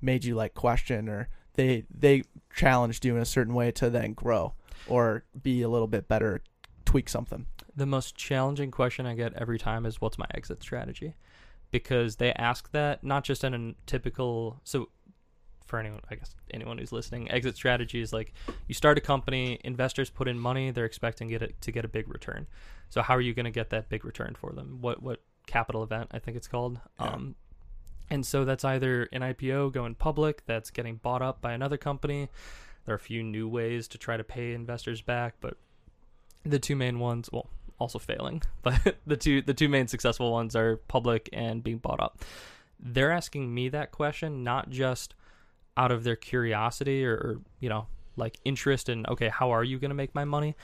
made you like question or they they challenged you in a certain way to then grow or be a little bit better, tweak something. The most challenging question I get every time is what's my exit strategy? Because they ask that not just in a typical so for anyone I guess anyone who's listening, exit strategy is like you start a company, investors put in money, they're expecting get it to get a big return. So how are you going to get that big return for them? What what capital event I think it's called? Yeah. Um and so that's either an IPO going public that's getting bought up by another company. There are a few new ways to try to pay investors back, but the two main ones, well, also failing, but the two the two main successful ones are public and being bought up. They're asking me that question not just out of their curiosity or, or you know like interest in okay how are you going to make my money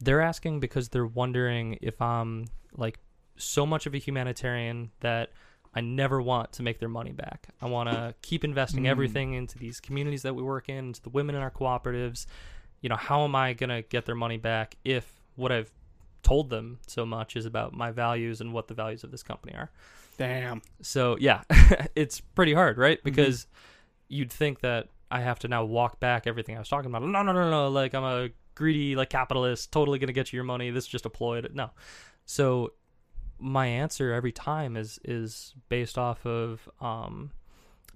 they're asking because they're wondering if i'm like so much of a humanitarian that i never want to make their money back i want to keep investing Mm. everything into these communities that we work in into the women in our cooperatives you know how am i going to get their money back if what i've told them so much is about my values and what the values of this company are Damn. so yeah, it's pretty hard, right? Because you'd think that I have to now walk back everything I was talking about. No, no, no, no. Like I'm a greedy, like capitalist, totally gonna get you your money. This is just a ploy. No. So my answer every time is is based off of um,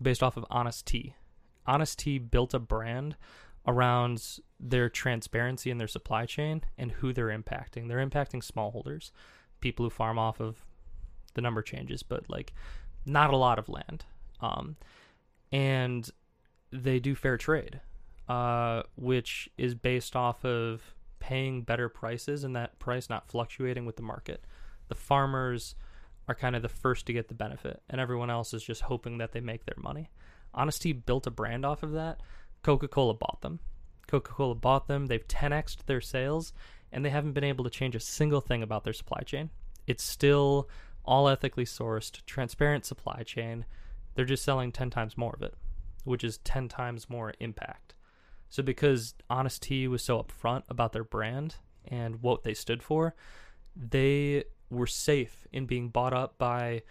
based off of Honest Tea. Honesty built a brand around their transparency in their supply chain and who they're impacting. They're impacting smallholders, people who farm off of the number changes, but like not a lot of land. Um, and they do fair trade, uh, which is based off of paying better prices and that price not fluctuating with the market. The farmers are kind of the first to get the benefit, and everyone else is just hoping that they make their money. Honest Tea built a brand off of that. Coca Cola bought them. Coca Cola bought them. They've 10xed their sales, and they haven't been able to change a single thing about their supply chain. It's still all ethically sourced, transparent supply chain. They're just selling 10 times more of it, which is 10 times more impact. So, because Honest Tea was so upfront about their brand and what they stood for, they were safe in being bought up by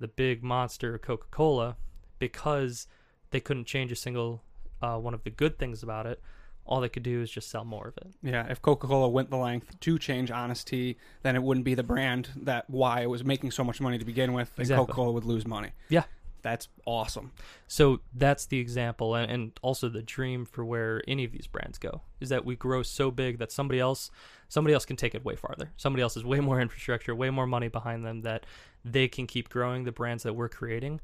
the big monster Coca Cola because they couldn't change a single uh, one of the good things about it. All they could do is just sell more of it. Yeah, if Coca Cola went the length to change Honest Tea, then it wouldn't be the brand that why it was making so much money to begin with, and Exactly. Coca Cola would lose money. Yeah. That's awesome. So that's the example, and, and also the dream for where any of these brands go is that we grow so big that somebody else, somebody else can take it way farther. Somebody else has way more infrastructure, way more money behind them that they can keep growing the brands that we're creating.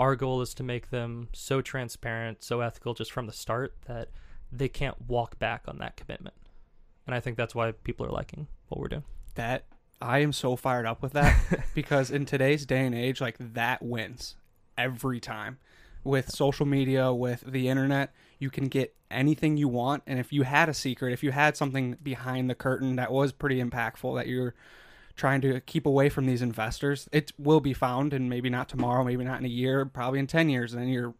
Our goal is to make them so transparent, so ethical, just from the start that they can't walk back on that commitment. And I think that's why people are liking what we're doing. That I am so fired up with that because in today's day and age, like that wins every time. With social media, with the internet, you can get anything you want. And if you had a secret, if you had something behind the curtain that was pretty impactful that you're trying to keep away from these investors, it will be found. And maybe not tomorrow, maybe not in a year, probably in 10 years. And then you're,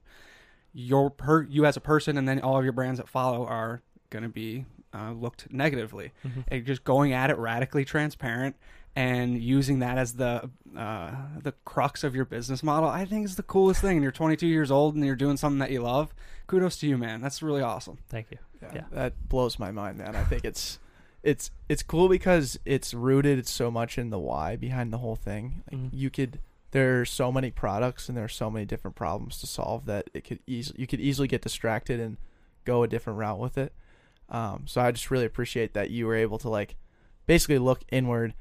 your per, you as a person, and then all of your brands that follow are going to be uh, looked negatively and just going at it radically transparent and using that as the uh, the crux of your business model, I think is the coolest thing. And you're 22 years old and you're doing something that you love. Kudos to you, man. That's really awesome. Thank you. Yeah, Yeah. that blows my mind, man. I think it's it's it's cool because it's rooted so much in the why behind the whole thing. Like Mhm. you could there are so many products and there are so many different problems to solve that it could easily you could easily get distracted and go a different route with it. Um, so I just really appreciate that you were able to like basically look inward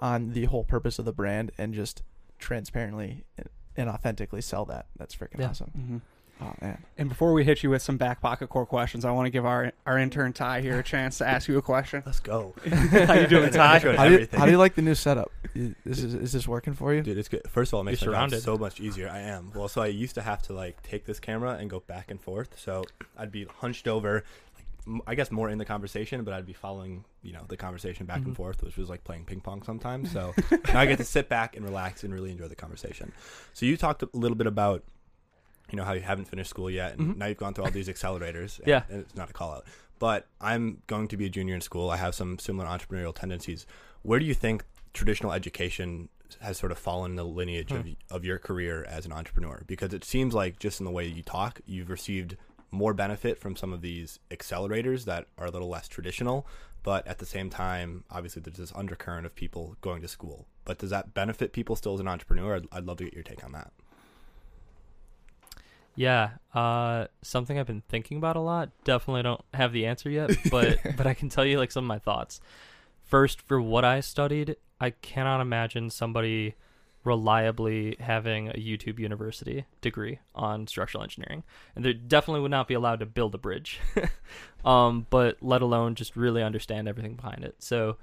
on the whole purpose of the brand and just transparently and- and authentically sell that. That's freaking Yeah. awesome. hmm Oh man. And before we hit you with some back pocket core questions, I want to give our our intern Ty here a chance to ask you a question. Let's go. How you doing, Ty? How do, you, how do you like the new setup? Is this is this working for you? Dude, it's good. First of all, it makes You're my job so much easier. I am. Well, so I used to have to like take this camera and go back and forth. So I'd be hunched over, I guess more in the conversation, but I'd be following, you know, the conversation back Mhm. and forth, which was like playing ping pong sometimes. So now I get to sit back and relax and really enjoy the conversation. So you talked a little bit about, you know, how you haven't finished school yet, and Mhm. now you've gone through all these accelerators. And, Yeah. and it's not a call out, but I'm going to be a junior in school. I have some similar entrepreneurial tendencies. Where do you think traditional education has sort of fallen in the lineage of, of your career as an entrepreneur? Because it seems like just in the way you talk, you've received more benefit from some of these accelerators that are a little less traditional. But at the same time, obviously, there's this undercurrent of people going to school. But does that benefit people still as an entrepreneur? I'd, I'd love to get your take on that. Yeah, uh, something I've been thinking about a lot. Definitely don't have the answer yet, but but I can tell you like some of my thoughts. First, for what I studied, I cannot imagine somebody reliably having a YouTube University degree on structural engineering, and they definitely would not be allowed to build a bridge, um, but let alone just really understand everything behind it. So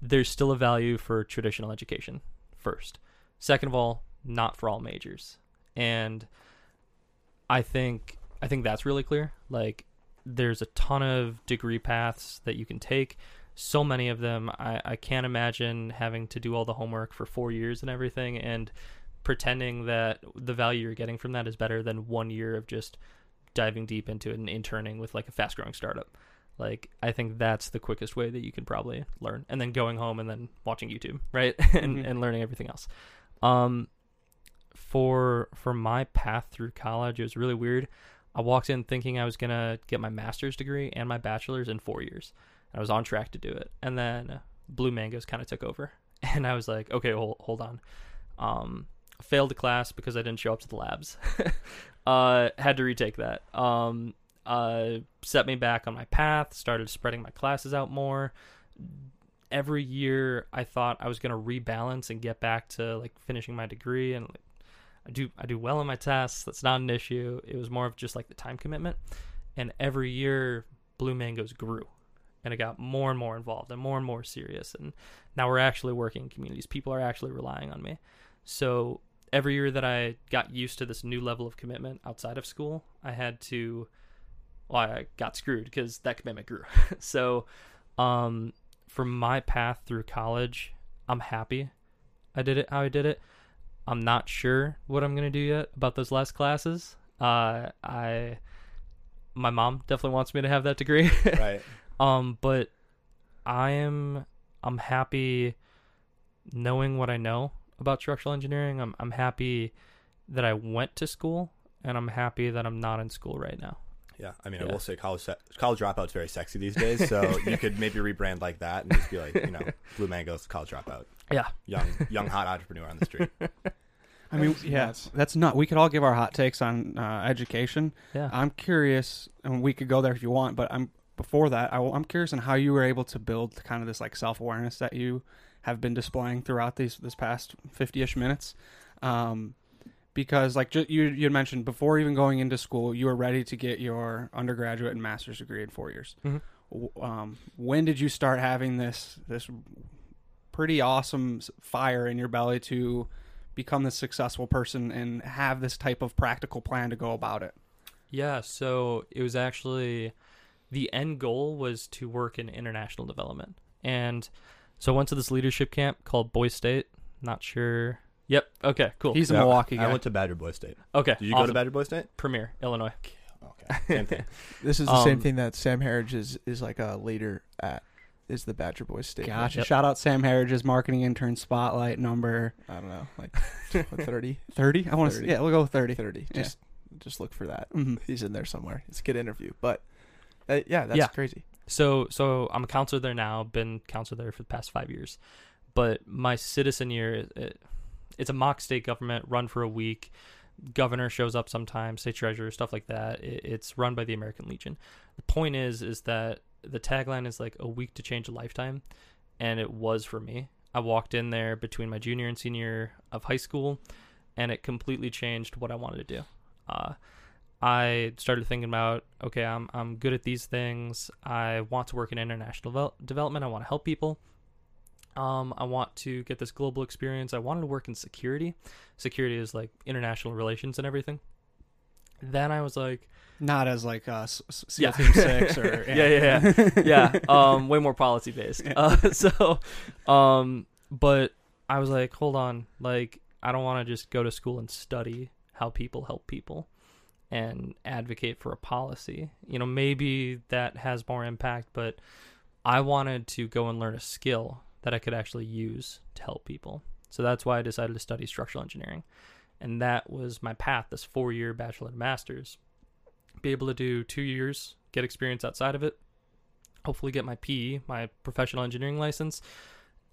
there's still a value for traditional education. First, second of all, not for all majors, and I think I think that's really clear. Like there's a ton of degree paths that you can take. So many of them, I, I can't imagine having to do all the homework for four years and everything and pretending that the value you're getting from that is better than one year of just diving deep into it and interning with like a fast growing startup. Like I think that's the quickest way that you can probably learn. And then going home and then watching YouTube, right? and Mhm. and learning everything else. Um for for my path through college, it was really weird. I walked in thinking I was gonna get my master's degree and my bachelor's in four years. I was on track to do it, and then Blue Mangoes kind of took over, and I was like, okay, hold hold on. Um, failed the class because I didn't show up to the labs. uh, had to retake that. Um, uh, set me back on my path. Started spreading my classes out more. Every year, I thought I was gonna rebalance and get back to like finishing my degree, and like, I do I do well in my tests. That's not an issue. It was more of just like the time commitment. And every year, Blue Mangoes grew, and it got more and more involved and more and more serious. And now we're actually working in communities. People are actually relying on me. So every year that I got used to this new level of commitment outside of school, I had to. Well, I got screwed because that commitment grew. so, um, for my path through college, I'm happy I did it how I did it. I'm not sure what I'm gonna do yet about those last classes. Uh, I, my mom definitely wants me to have that degree. Right. um, but I am I'm happy knowing what I know about structural engineering. I'm I'm happy that I went to school, and I'm happy that I'm not in school right now. Yeah, I mean, Yeah. I will say college college dropout's very sexy these days. So you could maybe rebrand like that and just be like, you know, Blue Mangoes college dropout, Yeah, young young hot entrepreneur on the street. I mean, That's yeah, nuts. that's not. We could all give our hot takes on uh, education. yeah. I'm curious, and we could go there if you want, but I'm before that. I, am curious on how you were able to build kind of this like self awareness that you have been displaying throughout these this past 50ish minutes. Um, because like ju- you you mentioned before even going into school, you were ready to get your undergraduate and master's degree in four years. Mhm. Um, when did you start having this this pretty awesome fire in your belly to become this successful person and have this type of practical plan to go about it? Yeah, so it was actually the end goal was to work in international development. And so I went to this leadership camp called Boy State. Not sure. Yep. Okay, cool. He's a Yeah, Milwaukee guy. I went to Badger Boy State. okay. Did you go to. Badger Boy State? Premier, Illinois. Okay, same thing. This is the same Um, thing that Sam Harridge is is like a leader at is the Badger Boys State. Gotcha. Yep. Shout out Sam Harridge's marketing intern spotlight number I don't know, like what, 30, 30. I want to 30. yeah, we'll go with 30. 30. Just just look for that. Mhm. He's in there somewhere. It's a good interview, but uh, yeah, that's Yeah. crazy. So so I'm a counselor there now. Been counselor there for the past five years, but my citizen year, it, it's a mock state government run for a week. Governor shows up sometimes, state treasurer, stuff like that. It, it's run by the American Legion. The point is, is that the tagline is like a week to change a lifetime, and it was for me. I walked in there between my junior and senior of high school, and it completely changed what I wanted to do. Uh, I started thinking about okay, I'm I'm good at these things. I want to work in international devel- development. I want to help people. Um, I want to get this global experience. I wanted to work in security. Security is like international relations and everything. Then I was like, Not as like uh, SEAL Yeah. Team Six or yeah, yeah, yeah, yeah. Um, way more policy based. Uh, so, um, but I was like, hold on, like I don't want to just go to school and study how people help people and advocate for a policy. You know, maybe that has more impact, but I wanted to go and learn a skill that I could actually use to help people. So that's why I decided to study structural engineering. And that was my path, this four year bachelor and master's. Be able to do two years, get experience outside of it, hopefully get my PE, my professional engineering license.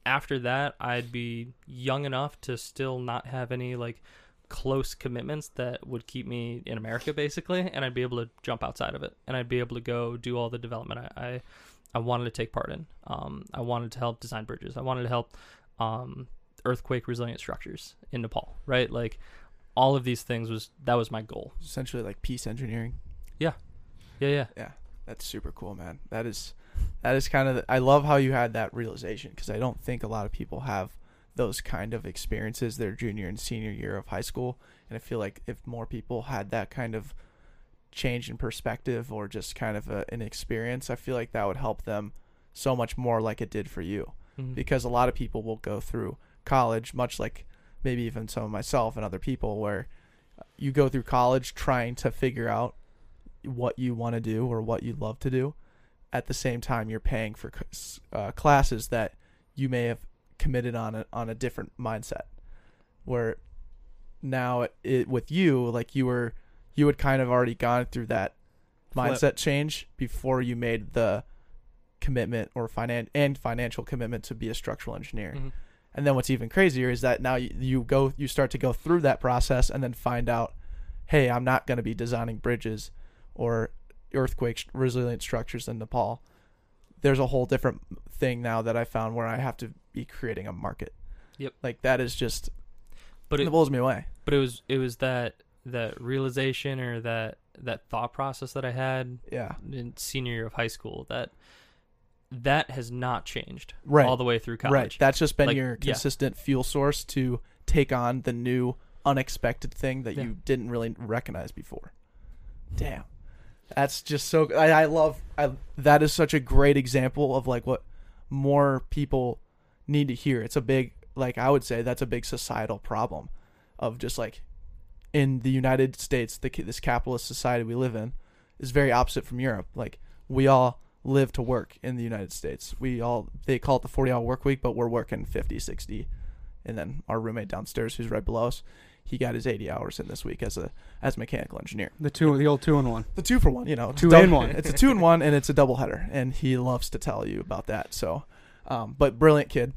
After that, I'd be young enough to still not have any like close commitments that would keep me in America basically, and I'd be able to jump outside of it, and I'd be able to go do all the development I I, I wanted to take part in. Um, I wanted to help design bridges. I wanted to help um, earthquake resilient structures in Nepal, right? Like all of these things was that was my goal. Essentially, like peace engineering. Yeah, yeah. Yeah. Yeah. That's super cool, man. That is, that is kind of. The, I love how you had that realization because I don't think a lot of people have those kind of experiences their junior and senior year of high school, and I feel like if more people had that kind of change in perspective or just kind of a, an experience, I feel like that would help them so much more, like it did for you. Mhm. Because a lot of people will go through college, much like maybe even some of myself and other people, where you go through college trying to figure out what you want to do or what you love to do. At the same time, you're paying for uh, classes that you may have committed on a, on a different mindset. Where now it with you, like you were, you had kind of already gone through that Flip. mindset change before you made the commitment or finan- and financial commitment to be a structural engineer. Mhm. And then what's even crazier is that now you, you go you start to go through that process and then find out, hey, I'm not going to be designing bridges or earthquake resilient structures in Nepal. There's a whole different thing now that I found where I have to be creating a market. Yep. Like that is just But it it, blows me away. but it was it was that that realization or that that thought process that I had Yeah. in senior year of high school that that has not changed Right. all the way through college. Right. That's just been Like, your yeah. consistent fuel source to take on the new unexpected thing that Yeah. you didn't really recognize before. Damn. That's just so I, I love I that is such a great example of like what more people need to hear. It's a big like I would say that's a big societal problem of just like in the United States, the this capitalist society we live in is very opposite from Europe. Like we all live to work in the United States. We all they call it the 40 hour work week, but we're working 50, 60. And then our roommate downstairs who's right below us, he got his 80 hours in this week as a as a mechanical engineer. The two, the old two in one. The two for one, you know, it's Two dou- in one. It's a two in one, and it's a double header, and he loves to tell you about that. So, um, but brilliant kid.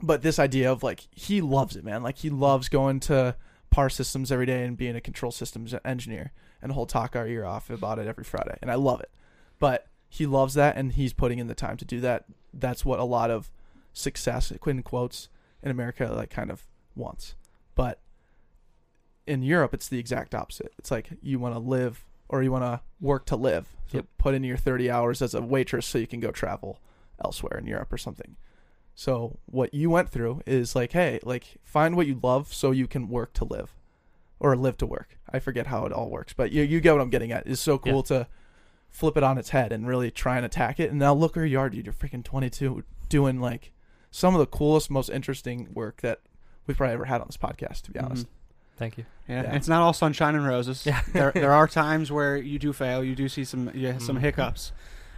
But this idea of like he loves it, man. Like he loves going to PaR Systems every day and being a control systems engineer, and he'll talk our ear off about it every Friday, and I love it. But he loves that, and he's putting in the time to do that. That's what a lot of success, in quotes, in America like kind of wants. But in Europe, it's the exact opposite. It's like you want to live or you want to work to live. So Yep. put in your 30 hours as a waitress so you can go travel elsewhere in Europe or something. So what you went through is like, hey, like find what you love so you can work to live or live to work. I forget how it all works, but you you get what I'm getting at. It's so cool to flip it on its head and really try and attack it. And now look where you are, dude. You're freaking 22 doing like some of the coolest, most interesting work that we've probably ever had on this podcast, to be honest. Thank you. Yeah, Yeah. it's not all sunshine and roses. Yeah. there, there are times where you do fail. You do see some yeah, some Mhm. hiccups.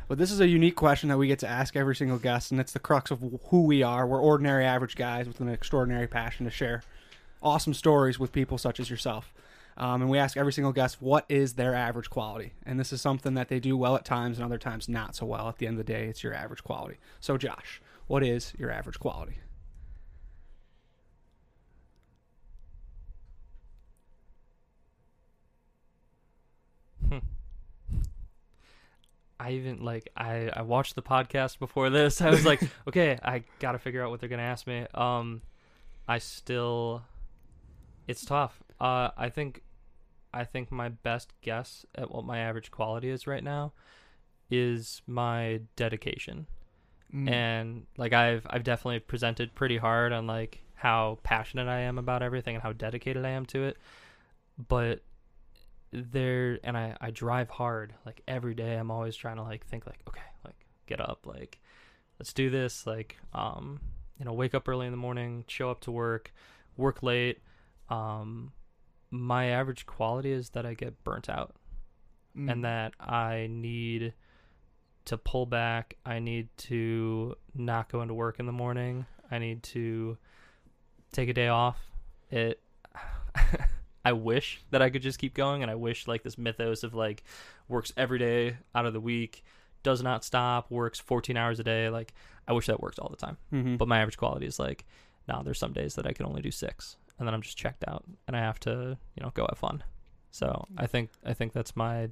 But this is a unique question that we get to ask every single guest, and it's the crux of who we are. We're ordinary, average guys with an extraordinary passion to share awesome stories with people such as yourself. Um, and we ask every single guest what is their average quality. And this is something that they do well at times and other times not so well. At the end of the day, it's your average quality. So, Josh, what is your average quality? I even like I I watched the podcast before this. I was like, okay, I got to figure out what they're going to ask me. Um I still it's tough. Uh I think I think my best guess at what my average quality is right now is my dedication. Mm. And like I've I've definitely presented pretty hard on like how passionate I am about everything and how dedicated I am to it. But there and I, I drive hard like every day i'm always trying to like think like okay like get up like let's do this like um you know wake up early in the morning show up to work work late um my average quality is that i get burnt out Mm. and that i need to pull back i need to not go into work in the morning i need to take a day off it I wish that I could just keep going, and I wish like this mythos of like works every day out of the week, does not stop, works 14 hours a day. Like I wish that worked all the time, Mm-hmm. but my average quality is like, nah. There's some days that I can only do six, and then I'm just checked out, and I have to you know go have fun. So I think I think that's my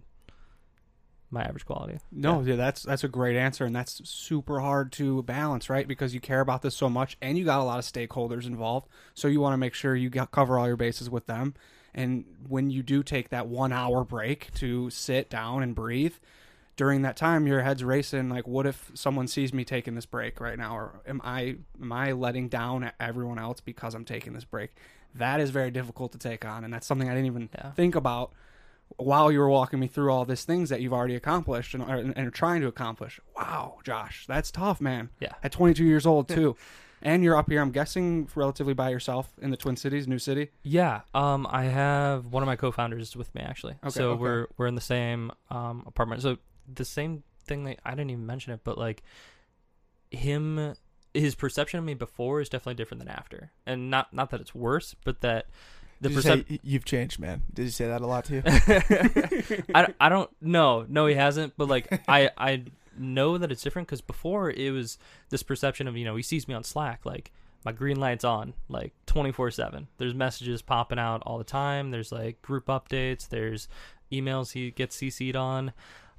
my average quality. No, yeah. that's that's a great answer, and that's super hard to balance, right? Because you care about this so much, and you got a lot of stakeholders involved, so you want to make sure you got cover all your bases with them. And when you do take that one hour break to sit down and breathe, during that time your head's racing. Like, what if someone sees me taking this break right now, or am I am I letting down everyone else because I'm taking this break? That is very difficult to take on, and that's something I didn't even Yeah. think about while you were walking me through all these things that you've already accomplished and, are- and are trying to accomplish. Wow, Josh, that's tough, man. Yeah. At 22 years old too, and you're up here. I'm guessing relatively by yourself in the Twin Cities, New City. Yeah, um, I have one of my co-founders with me actually. Okay, so okay. we're we're in the same um apartment. So the same thing that I didn't even mention it, but like him, his perception of me before is definitely different than after, and not not that it's worse, but that the you perception. y- you've changed, man? Did you say that a lot too? I, I don't no no he hasn't but like I I know that it's different because before it was this perception of you know he sees me on Slack like my green light's on like 24 7 there's messages popping out all the time there's like group updates there's emails he gets cc'd on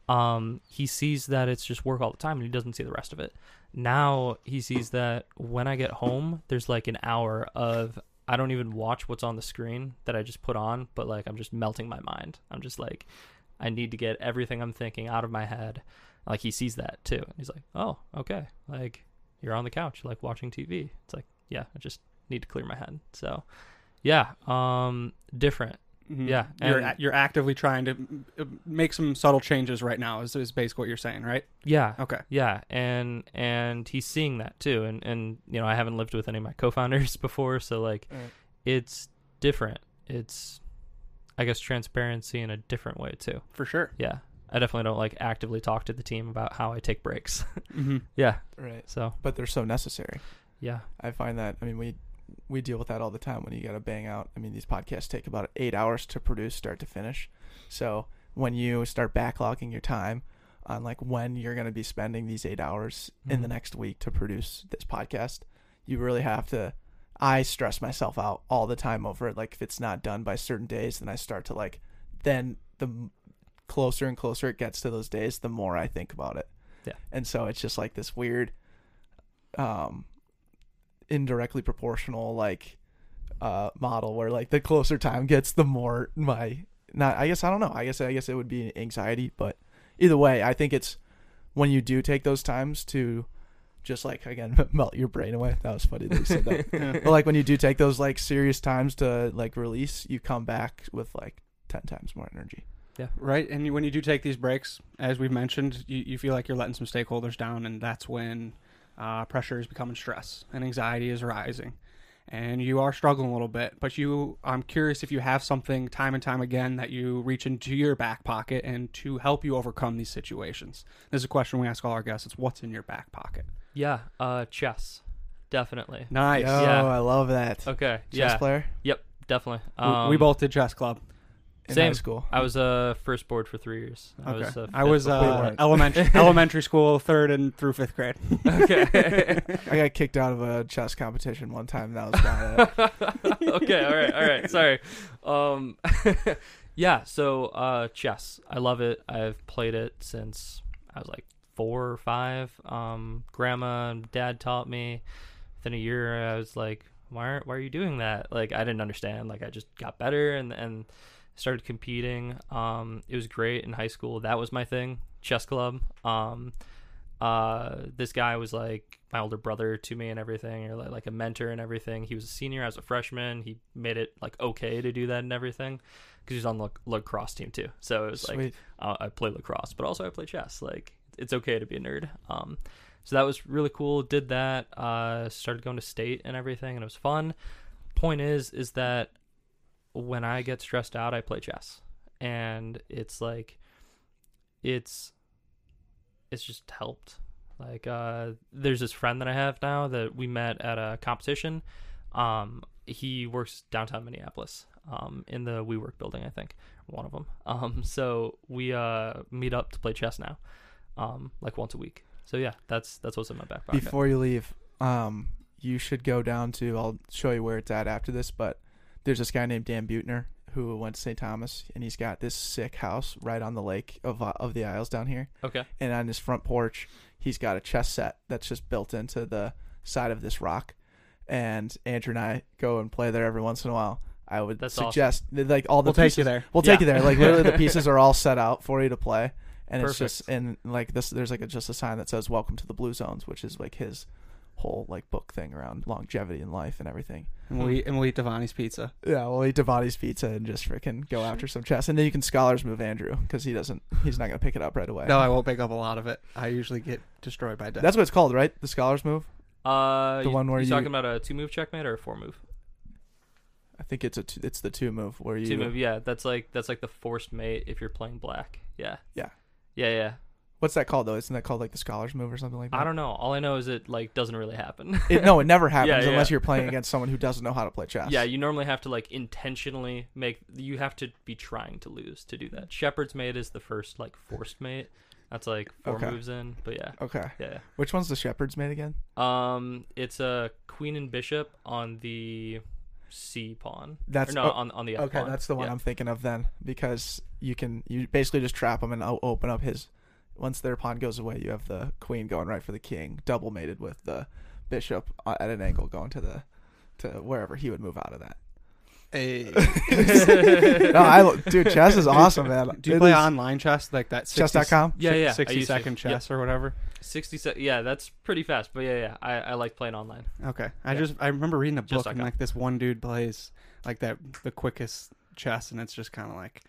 um he sees that it's just work all the time and he doesn't see the rest of it now he sees that when i get home there's like an hour of i don't even watch what's on the screen that i just put on but like i'm just melting my mind. I'm just like i need to get everything i'm thinking out of my head. Like he sees that too. And he's like oh okay. Like you're on the couch like watching tv it's like yeah i just need to clear my head. So yeah um different Mhm. Yeah, you're you're actively trying to uh, make some subtle changes right now. Is, is basically what you're saying, right? yeah Okay. Yeah, and and he's seeing that too, and and you know I haven't lived with any of my co-founders before, so like Right. it's different. It's I guess transparency in a different way too. For sure. Yeah, I definitely don't like actively talk to the team about how I take breaks. hmm yeah, Right. so But they're so necessary. yeah, I find that. I mean, we we deal with that all the time when you got to bang out. I mean, these podcasts take about eight hours to produce, start to finish. So when you start backlogging your time on like when you're going to be spending these eight hours in the Mhm. next week to produce this podcast, you really have to. I stress myself out all the time over it. Like if it's not done by certain days, then I start to like. Then the closer and closer it gets to those days, the more I think about it. Yeah. And so it's just like this weird, um, indirectly proportional like uh model where like the closer time gets the more my not I guess I don't know. I guess I guess it would be anxiety, but either way, I think it's when you do take those times to just like again melt your brain away. That was funny that you said that. but like when you do take those like serious times to like release, you come back with like 10 times more energy. Yeah. Right. And when you do take these breaks, as we've mentioned, you, you feel like you're letting some stakeholders down, and that's when uh, pressure is becoming stress and anxiety is rising. And you are struggling a little bit, but you, I'm curious if you have something time and time again that you reach into your back pocket and to help you overcome these situations. This is a question we ask all our guests. It's what's in your back pocket? yeah. Uh, chess, definitely. Nice. oh Yeah. I love that. Okay, Chess yeah, player? yep, definitely. We- Um, we both did chess club. In Same. high school? I was uh first board for three years. I Okay. was, uh, I fifth was before uh, what? elementary elementary school, third and through fifth grade. Okay. I got kicked out of a chess competition one time. That was about it. okay, all right, all right. Sorry. Um, yeah. So uh, chess, I love it. I've played it since I was like four or five. Um, grandma and dad taught me. Within a year, I was like, "Why? Are, why are you doing that?" Like, I didn't understand. Like, I just got better and and started competing. Um, it was great in high school. That was my thing. Chess club. Um, uh, this guy was like my older brother to me and everything, or like, like a mentor and everything. He was a senior, I was a freshman. He made it like okay to do that and everything because he was on the lacrosse team too. So it was like uh, I play lacrosse, but also I play chess. Like it's okay to be a nerd. Um, so that was really cool. Did that. Uh, started going to state and everything, and it was fun. Point is, is that when I get stressed out, I play chess, and it's like, it's, it's just helped. Like, uh, there's this friend that I have now that we met at a competition. Um, he works downtown Minneapolis, um, in the WeWork building, I think, one of them. Um, so we uh meet up to play chess now, um, like once a week. So yeah, that's that's what's in my back pocket. Before you leave, um, you should go down to. I'll show you where it's at after this. But there's this guy named Dan Buettner who went to St. Thomas, and he's got this sick house right on the lake of uh, of the Isles down here. okay. And on his front porch, he's got a chess set that's just built into the side of this rock. And Andrew and I go and play there every once in a while. I would That's suggest that, like all the We'll take pieces, you there. We'll take you there. Like literally, the pieces are all set out for you to play, and it's just and like this. There's like a, just a sign that says "Welcome to the Blue Zones," which is like his whole like book thing around longevity in life and everything. And we'll eat, and we'll eat Davanni's pizza. Yeah, we'll eat Davanni's pizza and just freaking go after some chess, and then you can scholars move Andrew because he doesn't. He's not gonna pick it up right away. No, I won't pick up a lot of it. I usually get destroyed by death. That's what it's called, right? The scholars move. Uh, The you, one where you you- talking about a two move checkmate or a four move? I think it's a two, it's the two move where you Two move, yeah. That's like that's like the forced mate if you're playing black. Yeah. Yeah. Yeah, yeah. What's that called though? Isn't that called like the scholars move or something like that? I don't know. All I know is it like doesn't really happen. It, no, it never happens Yeah, unless yeah. you're playing against someone who doesn't know how to play chess. Yeah, you normally have to like intentionally make. You have to be trying to lose to do that. Shepherd's mate is the first like forced mate. That's like four Okay. moves in, but yeah, Okay. yeah. Which one's the shepherd's mate again? Um, it's a queen and bishop on the C pawn. That's or no oh, on on the F okay. pawn. That's the one Yeah. I'm thinking of then, because you can you basically just trap them and open up his. Once their pawn goes away, you have the queen going right for the king, double mated with the bishop uh, at an angle going to the to wherever he would move out of that. Hey. no, I dude, chess is awesome, man. Do you It play is- online chess like that? 60 chess.com? Yeah, yeah, I Sixty used to. second Yep. chess or whatever. Sixty se- Yeah, that's pretty fast. But yeah, yeah. I, I like playing online. Okay, I Yeah. just I remember reading a Just book and like like this one dude plays like that the quickest chess and it's just kind of like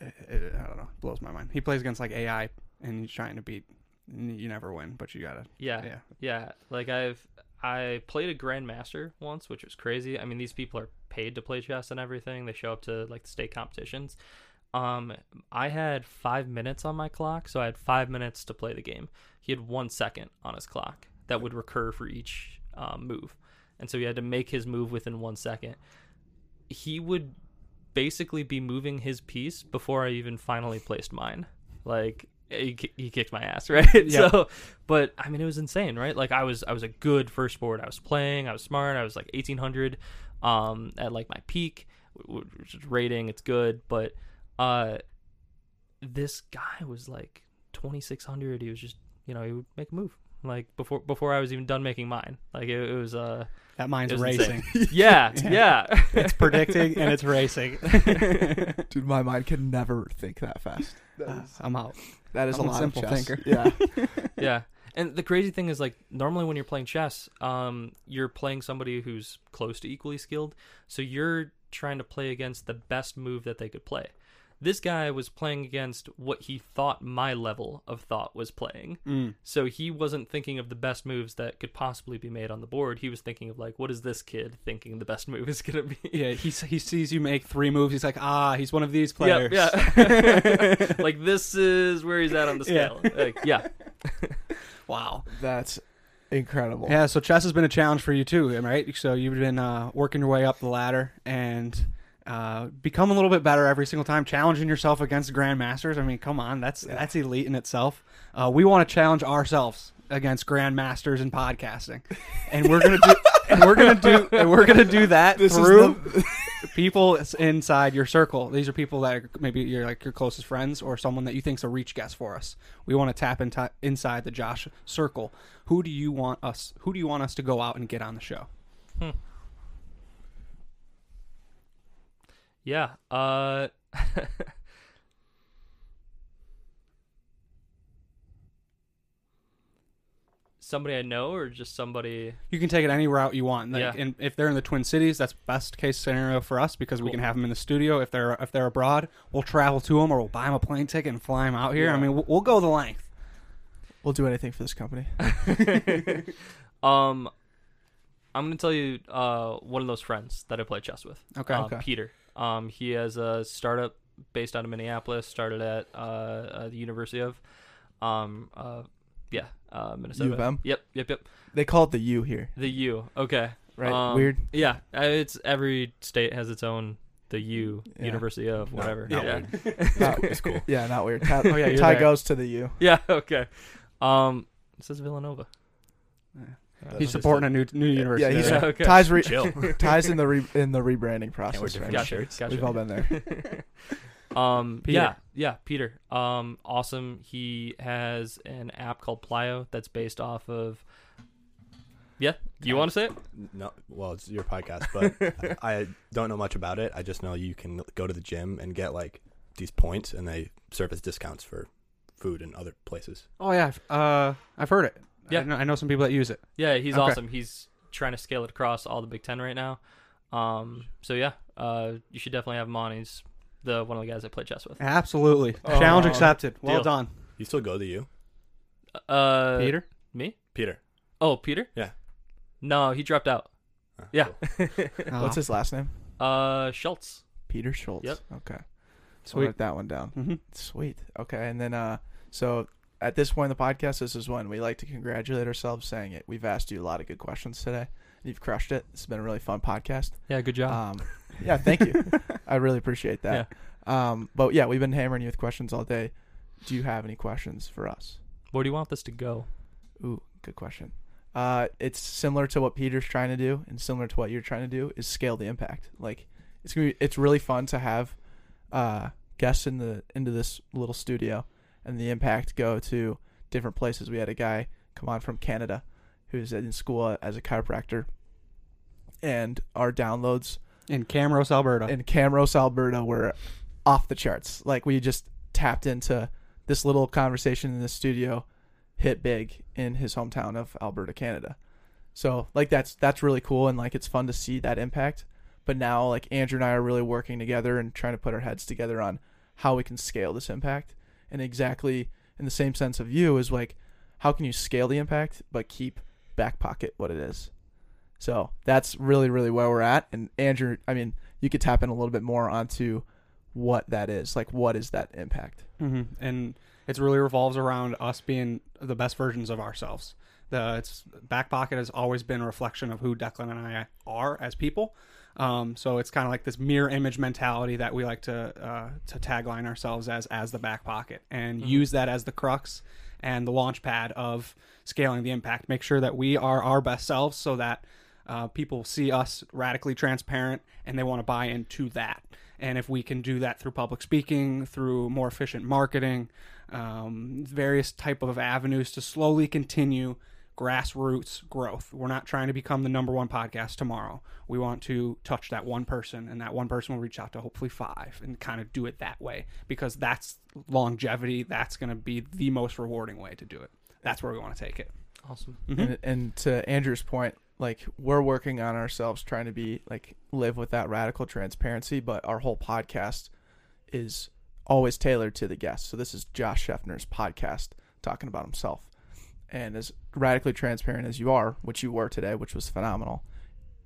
it, it- I don't know blows my mind. He plays against like AI and he's trying to beat. You never win, but you gotta. Yeah, Yeah. yeah. Like I've I played a grandmaster once, which was crazy. I mean, these people are paid to play chess and everything. They show up to like the state competitions. Um, I had five minutes on my clock, so I had five minutes to play the game. He had one second on his clock that would recur for each um, move, and so he had to make his move within one second. He would basically be moving his piece before I even finally placed mine. Like he, he kicked my ass, right? Yeah. So, but I mean, it was insane, right? Like I was I was a good first board. I was playing. I was smart. I was like eighteen hundred, um, at like my peak, which is rating. It's good, but uh, this guy was like twenty six hundred. He was just you know he would make a move like before before I was even done making mine. Like it, it was uh That mind's It was racing. yeah Yeah. yeah. it's predicting and it's racing. Dude, my mind can never think that fast. Uh, I'm out. That is I'm a a lot simple of chess. thinker. Yeah. yeah and the crazy thing is like normally when you're playing chess um you're playing somebody who's close to equally skilled so you're trying to play against the best move that they could play this guy was playing against what he thought my level of thought was playing Mm. so he wasn't thinking of the best moves that could possibly be made on the board he was thinking of like what is this kid thinking the best move is going to be Yeah, he he sees you make three moves. He's like, ah, he's one of these yeah, players. yeah. like this is where he's at on the Yeah. scale like yeah wow. That's incredible. Yeah, so chess has been a challenge for you too, right? So you've been uh, working your way up the ladder, and Uh, become a little bit better every single time, challenging yourself against grandmasters. I mean, come on, that's Yeah. that's elite in itself. Uh, we want to challenge ourselves against grandmasters in podcasting, and we're gonna do and we're gonna do and we're gonna do that This through the- people inside your circle. These are people that are maybe you're like your closest friends or someone that you think's a reach guest for us. We want to tap into inside the Josh circle. Who do you want us? Who do you want us to go out and get on the show? Yeah. Uh somebody I know or just somebody You can take it any route you want. Like, Yeah. and if they're in the Twin Cities, that's best case scenario for us because we can have them in the studio. If they're if they're abroad, we'll travel to them or we'll buy them a plane ticket and fly them out here. I mean, we'll, we'll go the length. We'll do anything for this company. um I'm gonna tell you uh one of those friends that I play chess with. Okay. Uh, Okay. Peter. Um he has a startup based out of Minneapolis, started at uh, uh the University of um uh yeah, uh Minnesota. U of M? Yep, yep, yep. They call it the U here, The U. Okay. right? Um, Weird. Yeah, uh, it's every state has its own the U Yeah. University of whatever. not yeah. weird. Not- It's cool. Yeah, not weird. Ty, Oh, yeah, Ty there. goes to the U. Yeah. Okay. Um, it says Villanova. Yeah. He's just supporting a new new university. Yeah, he's there. Yeah, okay. Ty's re- Chill. Ty's in the re- in the rebranding wear process. different Right? Gotcha. shirts. Gotcha. We've all been there. Um, Peter. yeah, yeah, Peter. Um, awesome. He has an app called Plyo that's based off of. Yeah, do you want to say it? No, well, it's your podcast, but I don't know much about it. I just know you can go to the gym and get like these points, and they serve as discounts for food and other places. Oh yeah, I've- uh, I've heard it. Yeah. I know, I know some people that use it. Yeah, he's Okay. awesome. He's trying to scale it across all the Big Ten right now. Um, so yeah, uh, you should definitely have him on. He's the one of the guys I play chess with. Absolutely, Oh, challenge accepted. Well deal. done, You still go to you, Uh, Peter. me? Peter? Oh, Peter? Yeah. No, he dropped out. Oh, Yeah. cool. Oh, What's his last name? Uh, Schultz. Peter Schultz. Yep. Okay. So Sweet. write that one down. hmm Sweet. Okay. And then, uh, so at this point in the podcast, this is when we like to congratulate ourselves, saying it. We've asked you a lot of good questions today. You've crushed it. It's been a really fun podcast. Yeah, good job. Um, yeah, thank you. I really appreciate that. Um, but yeah, we've been hammering you with questions all day. Do you have any questions for us? Where do you want this to go? Ooh, good question. Uh, it's similar to what Peter's trying to do, and similar to what you're trying to do is scale the impact. Like it's gonna be, it's really fun to have uh, guests in the into this little studio, and the impact go to different places. We had a guy come on from Canada, who's in school as a chiropractor, and our downloads In Camrose, Alberta. in Camrose, Alberta were off the charts. Like we just tapped into this little conversation in the studio, hit big in his hometown of Alberta, Canada. So like that's that's really cool and like it's fun to see that impact. But now like Andrew and I are really working together and trying to put our heads together on how we can scale this impact. And exactly in the same sense of you is like how can you scale the impact but keep back pocket what it is. So that's really, really where we're at. And Andrew, I mean, you could tap in a little bit more onto what that is. Like, what is that impact? hmm And it really revolves around us being the best versions of ourselves. The it's back pocket has always been a reflection of who Declan and I are as people. Um, so it's kind of like this mirror image mentality that we like to uh, to tagline ourselves as as the back pocket and use that as the crux and the launch pad of scaling the impact. Make sure that we are our best selves so that uh, people see us radically transparent and they want to buy into that. And if we can do that through public speaking, through more efficient marketing, um, various type of avenues to slowly continue grassroots growth. We're not trying to become the number one podcast tomorrow. We want to touch that one person, and that one person will reach out to hopefully five, and kind of do it that way because that's longevity. That's going to be the most rewarding way to do it. That's where we want to take it. Awesome. Mhm. And, and to Andrew's point, like we're working on ourselves, trying to be like live with that radical transparency. But our whole podcast is always tailored to the guest. So this is Josh Shefner's podcast talking about himself, and as radically transparent as you are, which you were today, which was phenomenal,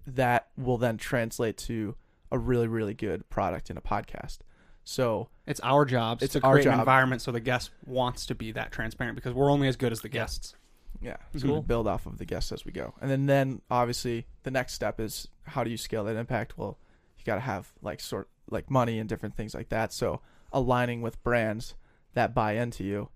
that will then translate to a really, really good product in a podcast. So It's our jobs It's to our create an environment so the guest wants to be that transparent because we're only as good as the guests. Yeah, so mm-hmm. Cool. we build off of the guests as we go, and then then obviously the next step is how do you scale that impact? Well, you got to have like sort like money and different things like that. So aligning with brands that buy into you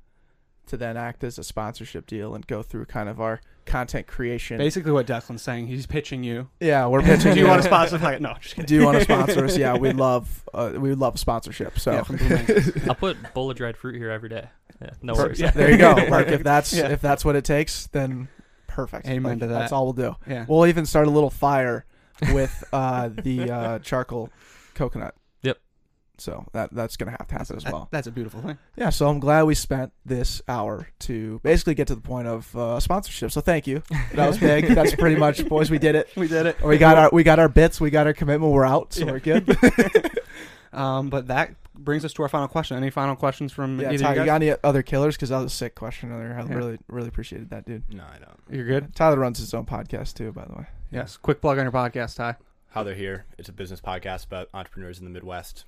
to then act as a sponsorship deal and go through kind of our content creation. Basically, what Declan's saying, he's pitching you. yeah, we're pitching. Do you want to sponsor? Like, no, just kidding. Do you want to sponsor us? Yeah, we love uh, we love sponsorship. So Yeah, from Blue Mangoes. I'll put bowl of dried fruit here every day. Yeah, no worries. Yeah. there you go. Like if that's Yeah. if that's what it takes, then perfect. Amen Like, to that. That's all we'll do. yeah. We'll even start a little fire with uh, the uh, charcoal coconut. Yep. So that that's gonna have to happen as That- well. that's a beautiful thing. Yeah. So I'm glad we spent this hour to basically get to the point of uh, sponsorship. So thank you. That was big. that's pretty much, boys. We did it. We did it. We got our we got our bits. We got our commitment. We're out. So Yeah. we're good. Um, but that brings us to our final question. Any final questions from yeah. either Ty, of you you got any other killers? Because that was a sick question earlier. I Yeah. really really appreciated that, dude. No, I don't. You're good. Tyler runs his own podcast too, by the way. Yes. Quick plug on your podcast, Ty. How they're here. It's a business podcast about entrepreneurs in the Midwest.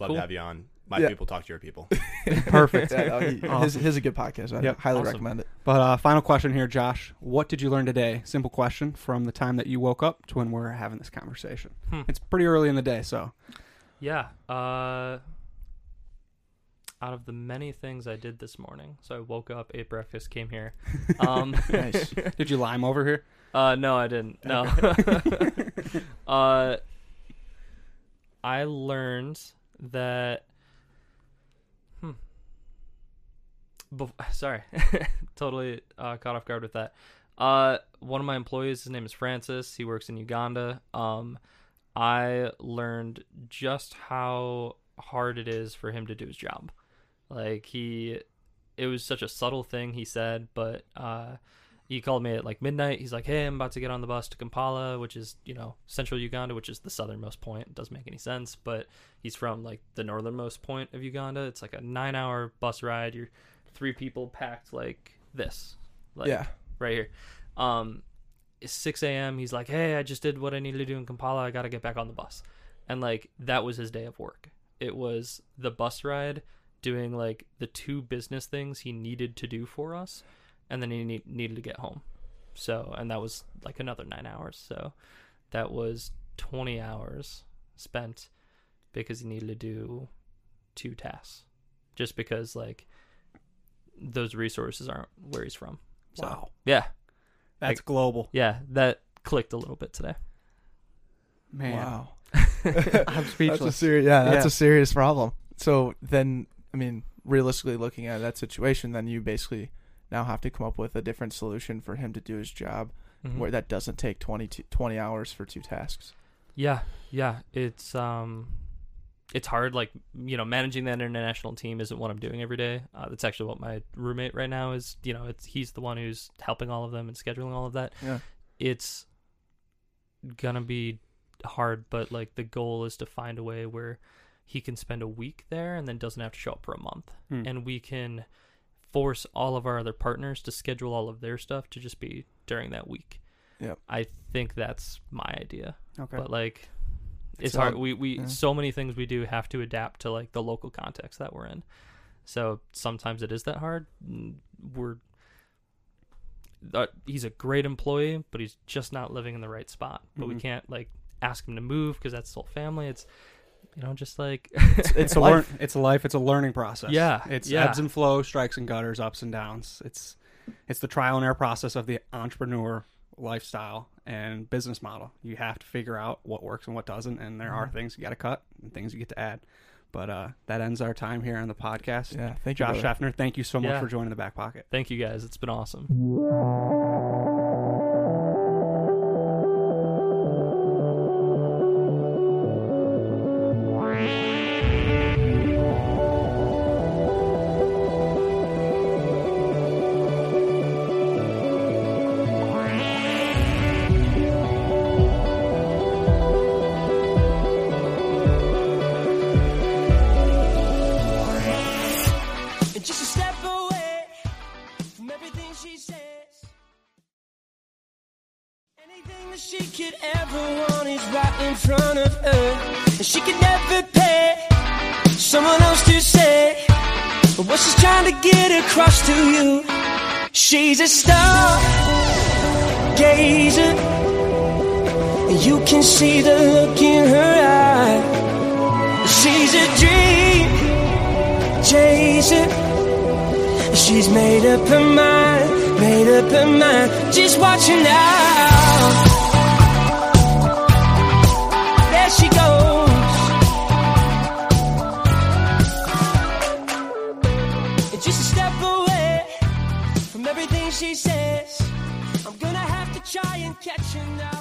Love Cool. to have you on. My Yeah. people talk to your people. Perfect. Yeah, no, he- his, Awesome. his a good podcast. I Yep. highly Awesome. recommend it. But uh, final question here, Josh. What did you learn today? Simple question from the time that you woke up to when we're having this conversation. Hmm. It's pretty early in the day, so Yeah. Uh, out of the many things I did this morning, so I woke up, ate breakfast, came here. Um, Nice. did you lime over here? uh, no, I didn't. No. uh, I learned that. Hmm. Bef- sorry, totally uh, caught off guard with that. Uh, one of my employees, his name is Francis. He works in Uganda. Um, I learned just how hard it is for him to do his job. Like he, it was such a subtle thing he said, but uh, he called me at like midnight. He's like, "Hey, I'm about to get on the bus to Kampala, which is you know central Uganda, which is the southernmost point. It doesn't make any sense, but he's from like the northernmost point of Uganda. It's like a nine-hour bus ride. You're three people packed like this, like yeah. right here. Um, it's 6 a.m. He's like, "Hey, I just did what I needed to do in Kampala. I got to get back on the bus." And like that was his day of work. It was the bus ride, doing like the two business things he needed to do for us, and then he need, needed to get home. So, and that was like another nine hours. So, that was 20 hours spent because he needed to do two tasks, just because like those resources aren't where he's from. So, Wow. Yeah, That's global, yeah, that clicked a little bit today. man. Wow. I'm That's a speechless. Yeah, that's Yeah. a serious problem. So then, I mean, realistically looking at that situation, then you basically now have to come up with a different solution for him to do his job, Mhm. where that doesn't take 20, to 20 hours for two tasks. Yeah, yeah, it's um, it's hard. Like you know, managing that international team isn't what I'm doing every day. Uh, that's actually what my roommate right now is. You know, it's he's the one who's helping all of them and scheduling all of that. Yeah. It's gonna be hard, but like the goal is to find a way where he can spend a week there and then doesn't have to show up for a month, Hmm. and we can force all of our other partners to schedule all of their stuff to just be during that week. Yep. I think that's my idea Okay. but like it's So, hard we we yeah. so many things we do have to adapt to like the local context that we're in so sometimes it is that hard Mm, we're uh, he's a great employee but he's just not living in the right spot but we Mhm. can't like ask him to move because that's his whole family it's you know just like it's a life. learn. It's a life. It's a learning process. Yeah, It's yeah. ebbs and flows, strikes and gutters, ups and downs. It's it's the trial and error process of the entrepreneur lifestyle and business model. You have to figure out what works and what doesn't, and there are things you got to cut and things you get to add. But uh, that ends our time here on the podcast. Yeah. Thank you. Josh brother. Shefner, thank you so much Yeah. for joining the back pocket. thank you guys it's been awesome She's a star gazer. You can see the look in her eye. she's a dream chasing. She's made up her mind, made up her mind. Just watch her now. Everything she says. I'm gonna have to try and catch her now.